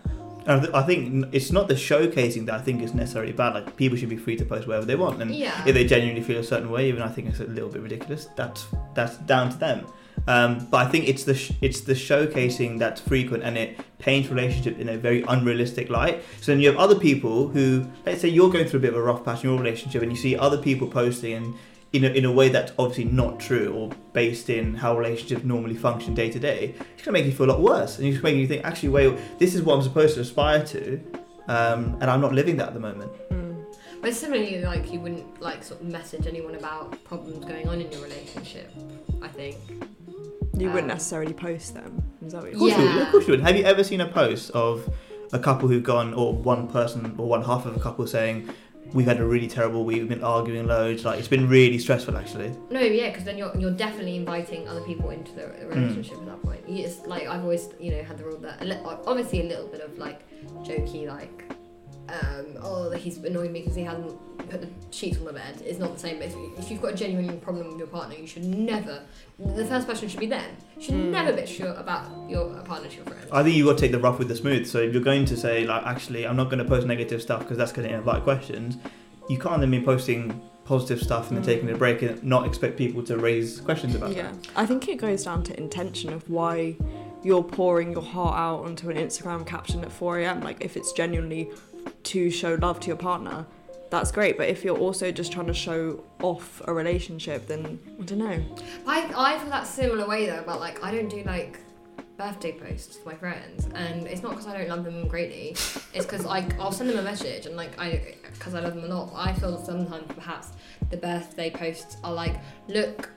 And I think it's not the showcasing that I think is necessarily bad. Like people should be free to post whatever they want, and Yeah. if they genuinely feel a certain way, even I think it's a little bit ridiculous. That's that's down to them. Um, but I think it's the sh- it's the showcasing that's frequent and it paints relationship in a very unrealistic light. So then you have other people who, let's say, you're going through a bit of a rough patch in your relationship, and you see other people posting and in a, in a way that's obviously not true or based in how relationships normally function day to day. It's gonna make you feel a lot worse, and it's making you think, actually, wait, this is what I'm supposed to aspire to, um, and I'm not living that at the moment. Mm. But similarly, like you wouldn't like sort of message anyone about problems going on in your relationship. I think. You wouldn't Um, necessarily post them. Is that what Of you're course, you would. Yeah. Of course you would. Have you ever seen a post of a couple who've gone, or one person, or one half of a couple saying, "We've had a really terrible week. We've been arguing loads. Like it's been really stressful, actually." No, yeah, because then you're you're definitely inviting other people into the, relationship mm. at that point. It's like I've always you know had the rule that obviously a little bit of like jokey like. Um, oh, he's annoying me because he hasn't put the sheets on the bed. It's not the same. If, you- if you've got a genuine problem with your partner, you should never. The first person should be them. You should Mm. never bitch your, about your partner to your friend. I think you've got to take the rough with the smooth. So if you're going to say, like, actually, I'm not going to post negative stuff because that's going to invite questions, you can't then be posting positive stuff and then Mm. taking a break and not expect people to raise questions about Yeah, I think it goes down to intention of why you're pouring your heart out onto an Instagram caption at 4 a.m. Like, if it's genuinely to show love to your partner, that's great. But if you're also just trying to show off a relationship, then I don't know. I, I feel that similar way though, but like I don't do like birthday posts to my friends, and it's not because I don't love them greatly. It's because like I'll send them a message, and like I because I love them a lot. I feel sometimes perhaps the birthday posts are like, look,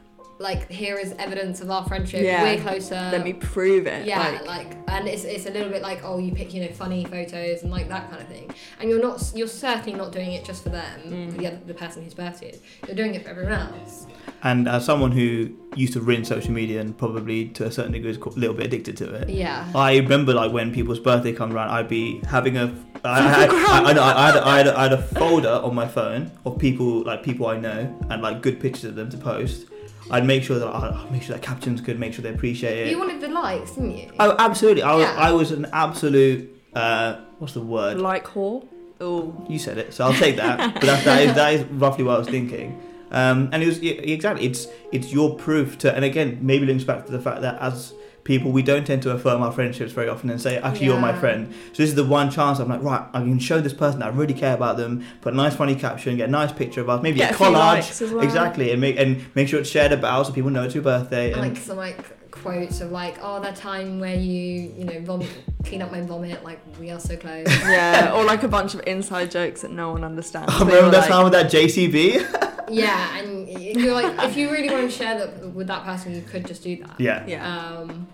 like here is evidence of our friendship. Yeah. We're closer. Let me prove it. yeah, like, like, and it's, it's a little bit like oh you pick you know funny photos and like that kind of thing, and you're not you're certainly not doing it just for them, Mm. the other, the person whose birthday it is. You're doing it for everyone else. And as someone who used to run social media and probably to a certain degree is a little bit addicted to it, Yeah. I remember like when people's birthday comes around, I'd be having a. I, had, I, I, know, I, had, I, had, I had a folder on my phone of people like people I know and like good pictures of them to post. I'd make sure that I make sure that captions good, make sure they appreciate it. You wanted the likes, didn't you? Oh, absolutely. I was, Yeah. I was an absolute. Uh, what's the word? like whore. Oh, You said it, so I'll take that. but that, that is that is roughly what I was thinking. Um, and it was yeah, exactly it's it's your proof to, and again maybe links back to the fact that as people we don't tend to affirm our friendships very often and say actually you're my friend. So this is the one chance I'm like right I can show this person that I really care about them, put a nice funny caption, get a nice picture of us, maybe get a a collage. as well. Exactly, and make and make sure it's shared about so people know it's your birthday. And, And like some like quotes of like oh that time where you you know vomit clean up my vomit like we are so close. yeah, or like a bunch of inside jokes that no one understands. I They remember that like- time with that JCB. yeah, and you're like if you really want to share that with that person, you could just do that. yeah. Yeah. Um,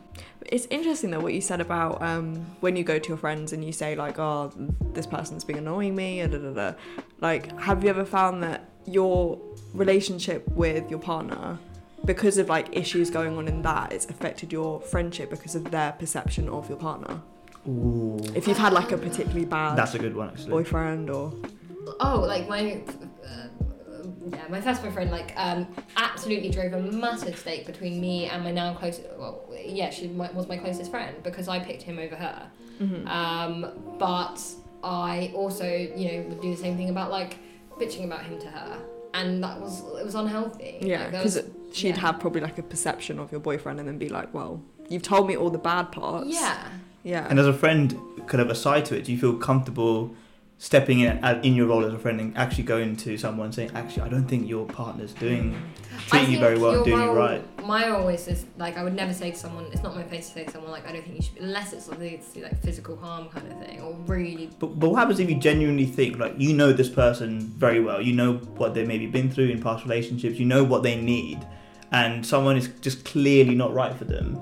It's interesting though what you said about um, when you go to your friends and you say like, "Oh, this person's been annoying me," da, da, da. like, have you ever found that your relationship with your partner, because of like issues going on in that, it's affected your friendship because of their perception of your partner? Ooh, If you've had like a particularly bad that's a good one actually. boyfriend or oh, like my. Uh, yeah, my first boyfriend like um, absolutely drove a massive stake between me and my now close. Well, yeah, she mi- was my closest friend because I picked him over her. Mm-hmm. Um, but I also, you know, would do the same thing about like bitching about him to her, and that was it was unhealthy. yeah, because was- she'd yeah. have probably like a perception of your boyfriend and then be like, "Well, you've told me all the bad parts." yeah. yeah. And as a friend, kind of aside to it, do you feel comfortable stepping in in your role as a friend and actually going to someone saying, "Actually, I don't think your partner's doing treating you very well, doing you right." My always is like I would never say to someone. It's not my place to say to someone like I don't think you should, unless it's something like physical harm kind of thing or really. But, but what happens if you genuinely think like you know this person very well, you know what they've maybe been through in past relationships, you know what they need, and someone is just clearly not right for them?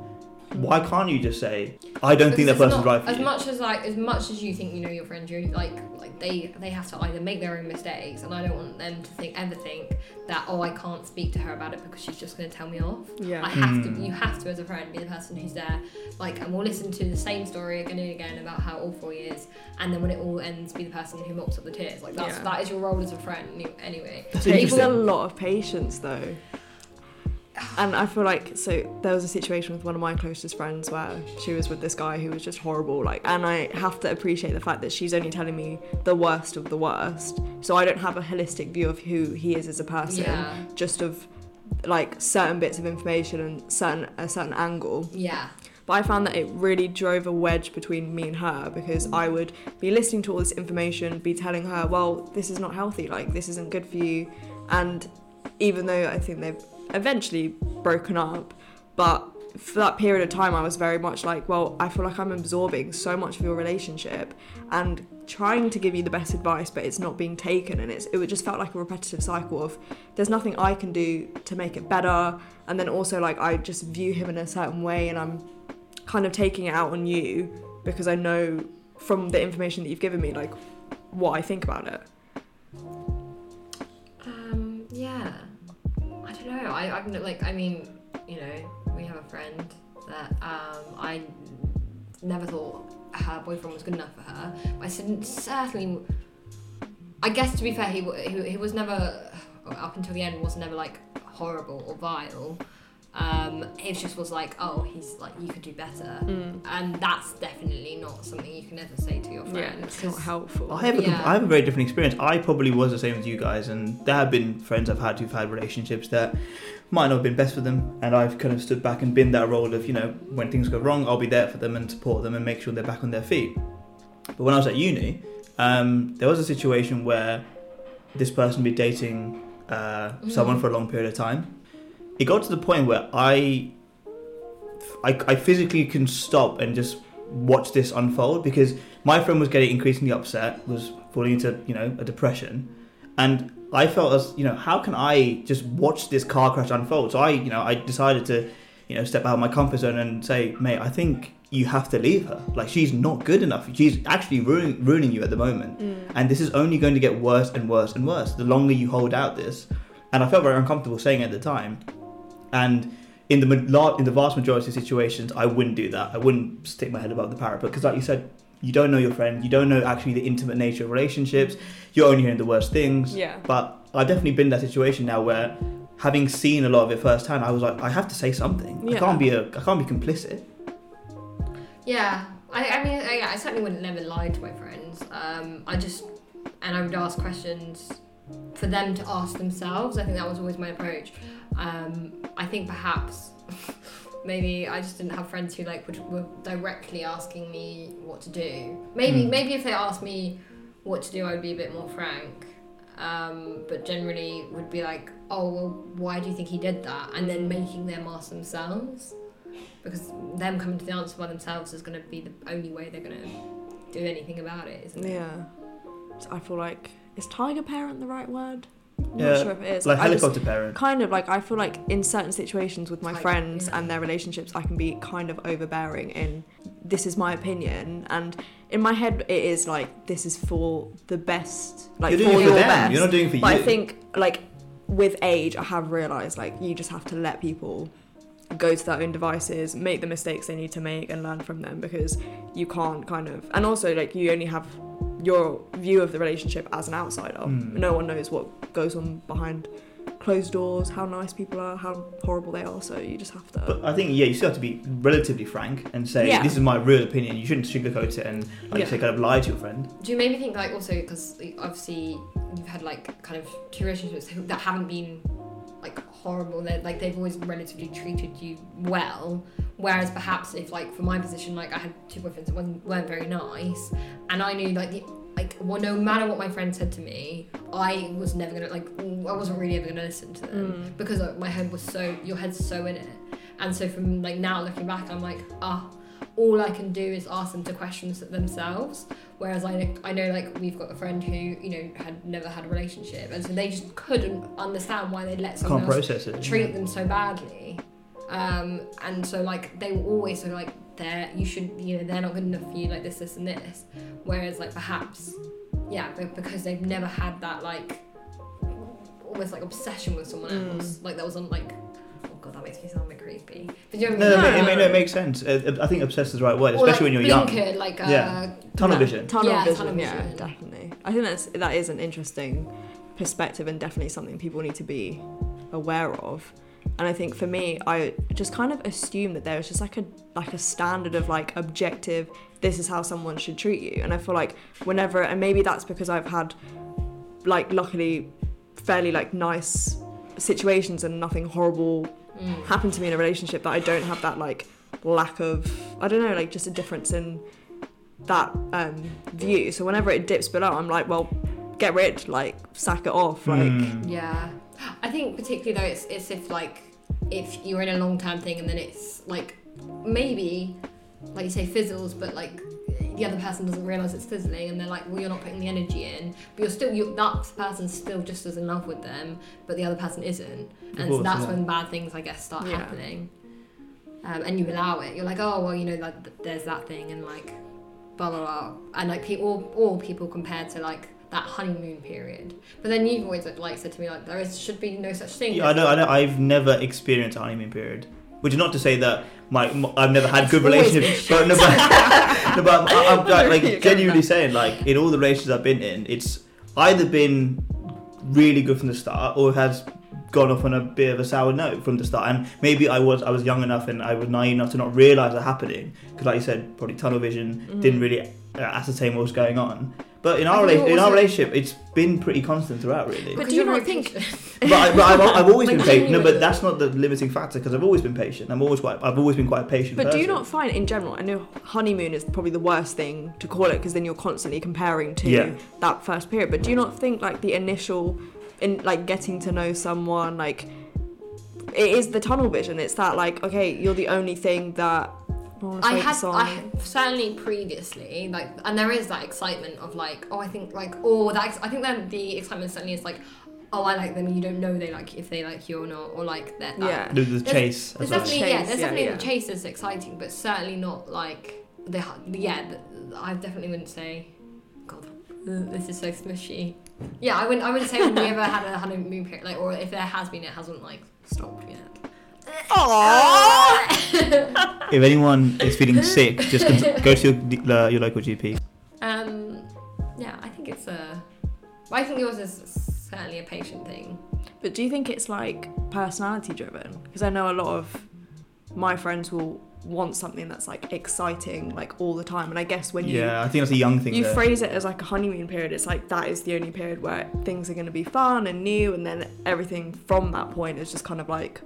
Why can't you just say, "I don't think that Because it's person's not- right for as you"? much as like as much as you think you know your friend, you're like like they they have to either make their own mistakes, and I don't want them to think ever think that oh I can't speak to her about it because she's just going to tell me off. Yeah, I yeah. have to. Hmm. You have to, as a friend, be the person who's there, like, and we'll listen to the same story again and again about how awful he is, and then when it all ends, be the person who mops up the tears. Like that's Yeah. that is your role as a friend. Anyway, That's takes a lot of patience though. And I feel like so there was a situation with one of my closest friends where she was with this guy who was just horrible like and I have to appreciate the fact that she's only telling me the worst of the worst. So I don't have a holistic view of who he is as a person, yeah, just of like certain bits of information and certain a certain angle. yeah, But I found that it really drove a wedge between me and her because I would be listening to all this information, be telling her, well, this is not healthy, like, this isn't good for you. And even though I think they've eventually broken up, but for that period of time, I was very much like, well, I feel like I'm absorbing so much of your relationship and trying to give you the best advice, but it's not being taken. And it's, it just felt like a repetitive cycle of there's nothing I can do to make it better. And then also, like, I just view him in a certain way and I'm kind of taking it out on you because I know from the information that you've given me, like, what I think about it. Know. I I can like I mean, you know, we have a friend that um I never thought her boyfriend was good enough for her. But I certainly. I guess to be fair, he he, he was never up until the end was never like horrible or vile. Um, it just was like, oh, he's like, you could do better, and that's definitely not something you can ever say to your Yeah, friend. it's not helpful. I have, a, Yeah. I have a very different experience. I probably was the same as you guys, and there have been friends I've had who've had relationships that might not have been best for them, and I've kind of stood back and been that role of, you know, when things go wrong, I'll be there for them and support them and make sure they're back on their feet. But when I was at uni, um, there was a situation where this person had been dating uh, someone Mhm. for a long period of time. It got to the point where I, I, I physically can stop and just watch this unfold because my friend was getting increasingly upset, was falling into you know a depression, And I felt as you know, how can I just watch this car crash unfold? So I, you know, I decided to, you know, step out of my comfort zone and say, mate, I think you have to leave her. Like she's not good enough. She's actually ruining, ruining you at the moment, mm. and this is only going to get worse and worse and worse the longer you hold out this. And I felt very uncomfortable saying it at the time, and in the in the vast majority of situations, I wouldn't do that. I wouldn't stick my head above the parapet because, like you said, you don't know your friend. You don't know actually the intimate nature of relationships. You're only hearing the worst things. Yeah. But I've definitely been in that situation now where, having seen a lot of it firsthand, I was like, I have to say something. Yeah. I can't be a I can't be complicit. Yeah, I, I mean, I, I certainly wouldn't never lie to my friends. Um, I just, and I would ask questions for them to ask themselves. I think that was always my approach. Um, I think perhaps maybe I just didn't have friends who like would, were directly asking me what to do. Maybe Mm. maybe if they asked me what to do, I would be a bit more frank. Um, but generally would be like, oh well, why do you think he did that? And then making them ask themselves because them coming to the answer by themselves is going to be the only way they're going to do anything about it, isn't it? Yeah. So I feel like is tiger parent the right word? I'm Yeah, not sure if it is. Like I just- helicopter parent. kind of like I feel like in certain situations with my Tiger, friends yeah. and their relationships, I can be kind of overbearing in this is my opinion, and in my head it is like this is for the best, like You're doing for it for your them. best. You're not doing it for you. but you. I think like with age, I have realized like you just have to let people go to their own devices, make the mistakes they need to make, and learn from them because you can't kind of. And also, like you only have your view of the relationship as an outsider. Mm. No one knows what goes on behind closed doors, how nice people are, how horrible they are. So you just have to. But I think yeah, you still have to be relatively frank and say Yeah. this is my real opinion. You shouldn't sugarcoat it and like you Yeah. say kind of lie to your friend. Do you maybe think like also because obviously you've had like kind of two relationships that haven't been like horrible. They're like they've always relatively treated you well. Whereas perhaps if like for my position, like I had two boyfriends that weren't, weren't very nice, and I knew like the like well no matter what my friend said to me, I was never gonna like I wasn't really ever gonna listen to them Mm. because like, my head was so your head's so in it, and so from like now looking back, I'm like ah. all I can do is ask them to question themselves. Whereas I know, I know like we've got a friend who you know had never had a relationship, and so they just couldn't understand why they let someone Can't else treat them so badly. Um, and so like they were always sort of like they're you should you know they're not good enough for you like this this and this. Whereas like perhaps yeah, but because they've never had that like almost like obsession with someone Mm. else, like that was on like oh god that makes me sound a bit creepy. But you know what No, I no, mean? it, may- no, it makes sense. Uh, I think obsessed is the right word, especially like, when you're young. blinkered, like uh, Yeah. Tunnel no. vision. tunnel Yeah, vision, tunnel yeah, vision. definitely. I think that's that is an interesting perspective and definitely something people need to be aware of. And I think for me, I just kind of assumed that there was just like a like a standard of like objective. This is how someone should treat you. And I feel like whenever, and maybe that's because I've had like luckily fairly like nice situations and nothing horrible Mm. happened to me in a relationship that I don't have that like lack of I don't know like just a difference in that um view so whenever it dips below I'm like well get rid like sack it off like Mm. Yeah, I think particularly though it's it's if like if you're in a long term thing and then it's like maybe like you say fizzles, but like the other person doesn't realize it's fizzling and they're like, well, you're not putting the energy in, but you're still you that person's still just as in love with them, but the other person isn't, and so that's yeah. when bad things I guess start Yeah. happening. Um, and you allow it. You're like, oh well, you know that there's that thing, and like, blah blah blah, and like people, all, all people compared to like that honeymoon period. But then you've always like said to me like there is should be no such thing. Yeah, I know, I know. I've never experienced a honeymoon period, which is not to say that my, m I've never had It's good relationships. But, no, but, no, but I'm, I'm like, like genuinely saying, like in all the relationships I've been in, it's either been really good from the start or it has gone off on a bit of a sour note from the start. And maybe I was I was young enough and I was naive enough to not realize that happening because, like you said, probably tunnel vision didn't really uh, ascertain what was going on. But in our rela- in our relationship, it's been pretty constant throughout, really. But do you not think- but, I, but I've, I've always been patient. No, but that's not the limiting factor because I've always been patient. I'm always quite. I've always been quite a patient. but do you not find in general I know honeymoon is probably the worst thing to call it because then you're constantly comparing to Yeah. that first period but do you not think like the initial in like getting to know someone like it is the tunnel vision it's that like okay you're the only thing that wanna I focus had, on- I had certainly previously like, and there is that excitement of like, oh, I think like, oh, that ex- I think that the excitement certainly is like, oh, I like them. You don't know they like if they like you or not, or like that. Yeah. The, the There's- chase. There's as well. definitely yeah, Chase, there's yeah, definitely yeah. the chase is exciting, but certainly not like the yeah. The, I definitely wouldn't say, God, this is so smushy. Yeah, I wouldn't. I wouldn't say we ever had a honeymoon period, like, or if there has been, it hasn't like stopped yet. If anyone is feeling sick, just go to your, uh, your local GP. Um, yeah, I think it's a. I think yours is certainly a patient thing. But do you think it's like personality driven? Because I know a lot of my friends will want something that's like exciting like all the time. And I guess when you Yeah, I think that's a young thing. you there. phrase it as like a honeymoon period, it's like that is the only period where things are going to be fun and new, and then everything from that point is just kind of like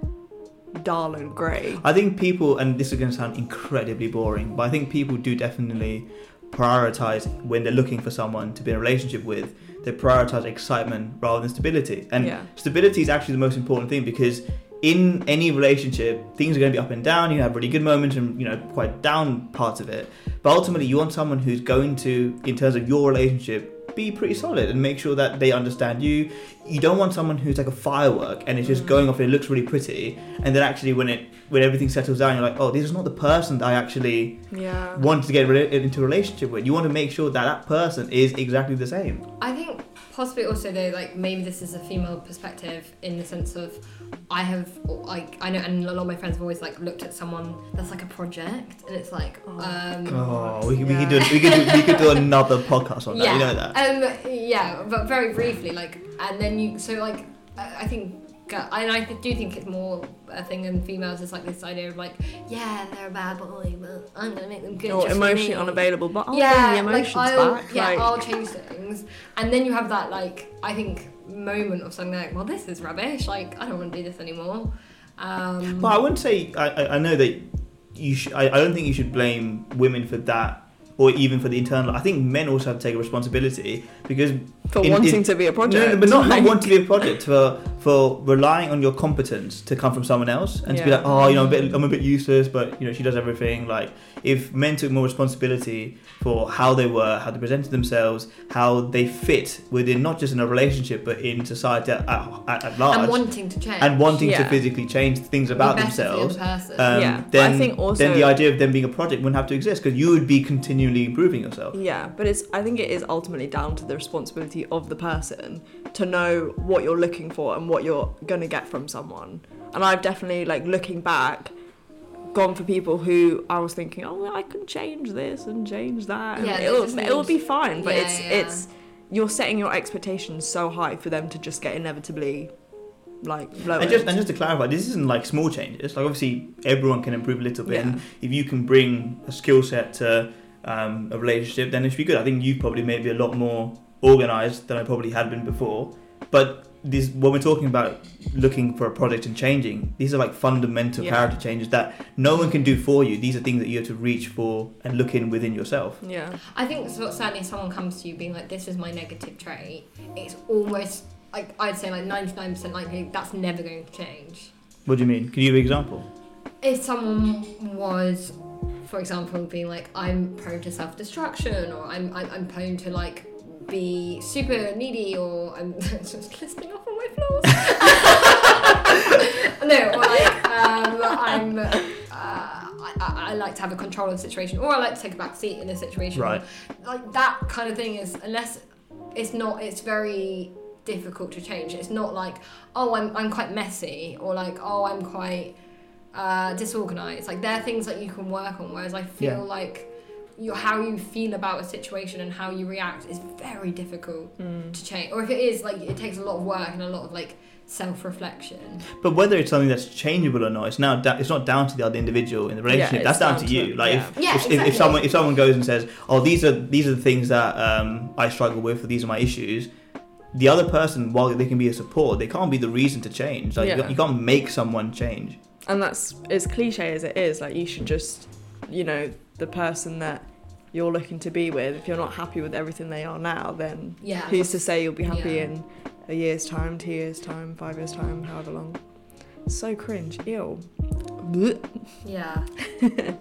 dull and grey. I think people, and this is going to sound incredibly boring, but I think people do definitely prioritize when they're looking for someone to be in a relationship with. They prioritize excitement rather than stability, and Yeah. stability is actually the most important thing because in any relationship, things are going to be up and down. You have really good moments and you know quite down parts of it, but ultimately you want someone who's going to, in terms of your relationship, be pretty solid and make sure that they understand you. You don't want someone who's like a firework and it's just going off and it looks really pretty, and then actually when it when everything settles down, you're like, oh, this is not the person that I actually Yeah. wanted to get rela- into a relationship with. You want to make sure that that person is exactly the same. I think possibly also though, like maybe this is a female perspective in the sense of I have like I know, and a lot of my friends have always like looked at someone that's like a project, and it's like Oh, um, Oh, we, could we could do we could do, we could do another podcast on that. yeah, You know that. Um, yeah, but very briefly, like, and then you so like I I think. Uh, And I do think it's more a thing in females. It's like this idea of like, yeah, they're a bad boy, but I'm gonna make them good. Or emotionally unavailable, but I'll yeah, bring the emotions like I'll, back. yeah, like, I'll change things, and then you have that like I think moment of something like, well, this is rubbish. Like I don't want to do this anymore. Um, But I wouldn't say I, I, I know that you should. I, I don't think you should blame women for that, or even for the internal. I think men also have to take responsibility because for in- wanting in- to be a project. no, but not, not like- want to be a project for for relying on your competence to come from someone else and to be like, oh, you know, I'm a bit, I'm a bit useless, but you know, she does everything. Like, if men took more responsibility for how they were, how they presented themselves, how they fit within not just in a relationship but in society at, at, at large, and wanting to change and wanting to physically change things about better for the themselves. Um, Yeah, then, also- then the idea of them being a project wouldn't have to exist because you would be continually improving yourself. Yeah, but it's I think it is ultimately down to the responsibility of the person to know what you're looking for and what you're gonna get from someone. And I've definitely like looking back gone for people who I was thinking, oh, well, I can change this and change that, and Yeah, it'll just it'll be fine. But Yeah, it's yeah. it's you're setting your expectations so high for them to just get inevitably like lower. And just and just to clarify, this isn't like small changes. Like obviously, everyone can improve a little bit. Yeah. And if you can bring a skill set to um, a relationship, then it should be good. I think you probably maybe a lot more organized than I probably had been before. But this when we're talking about looking for a project and changing, these are like fundamental Yeah. character changes that no one can do for you. These are things that you have to reach for and look in within yourself. yeah. I think so, certainly if someone comes to you being like, this is my negative trait, it's almost like I'd say like 99% likely that's never going to change. What do you mean? Can you give an example? If someone was, for example, being like, I'm prone to self destruction or I'm, I'm, I'm prone to like be super needy or I'm just listing off all my flaws. no, or like um, I'm. Uh, I, I, I like to have a control of the situation, or I like to take a back seat in a situation. Right. Like that kind of thing is unless it's not. It's very difficult to change. It's not like oh I'm I'm quite messy or like oh I'm quite uh, disorganized. Like there are things that you can work on. Whereas I feel Yeah. like your how you feel about a situation and how you react is very difficult Mm. to change. Or if it is like it takes a lot of work and a lot of like self reflection. But whether it's something that's changeable or not, it's now da- it's not down to the other individual in the relationship. it's that's down, down to to- you. Like yeah. if, Yeah, if, if, exactly. if someone if someone goes and says, "Oh, these are these are the things that um, I struggle with, or these are my issues," the other person, while they can be a support, they can't be the reason to change. Like you, Yeah. ca- you can't make someone change. and that's as cliche as it is like you should just you know the person that you're looking to be with if you're not happy with everything they are now then Yeah. who's to say you'll be happy Yeah. in a year's time two years time five years time however long so cringe ew Yeah.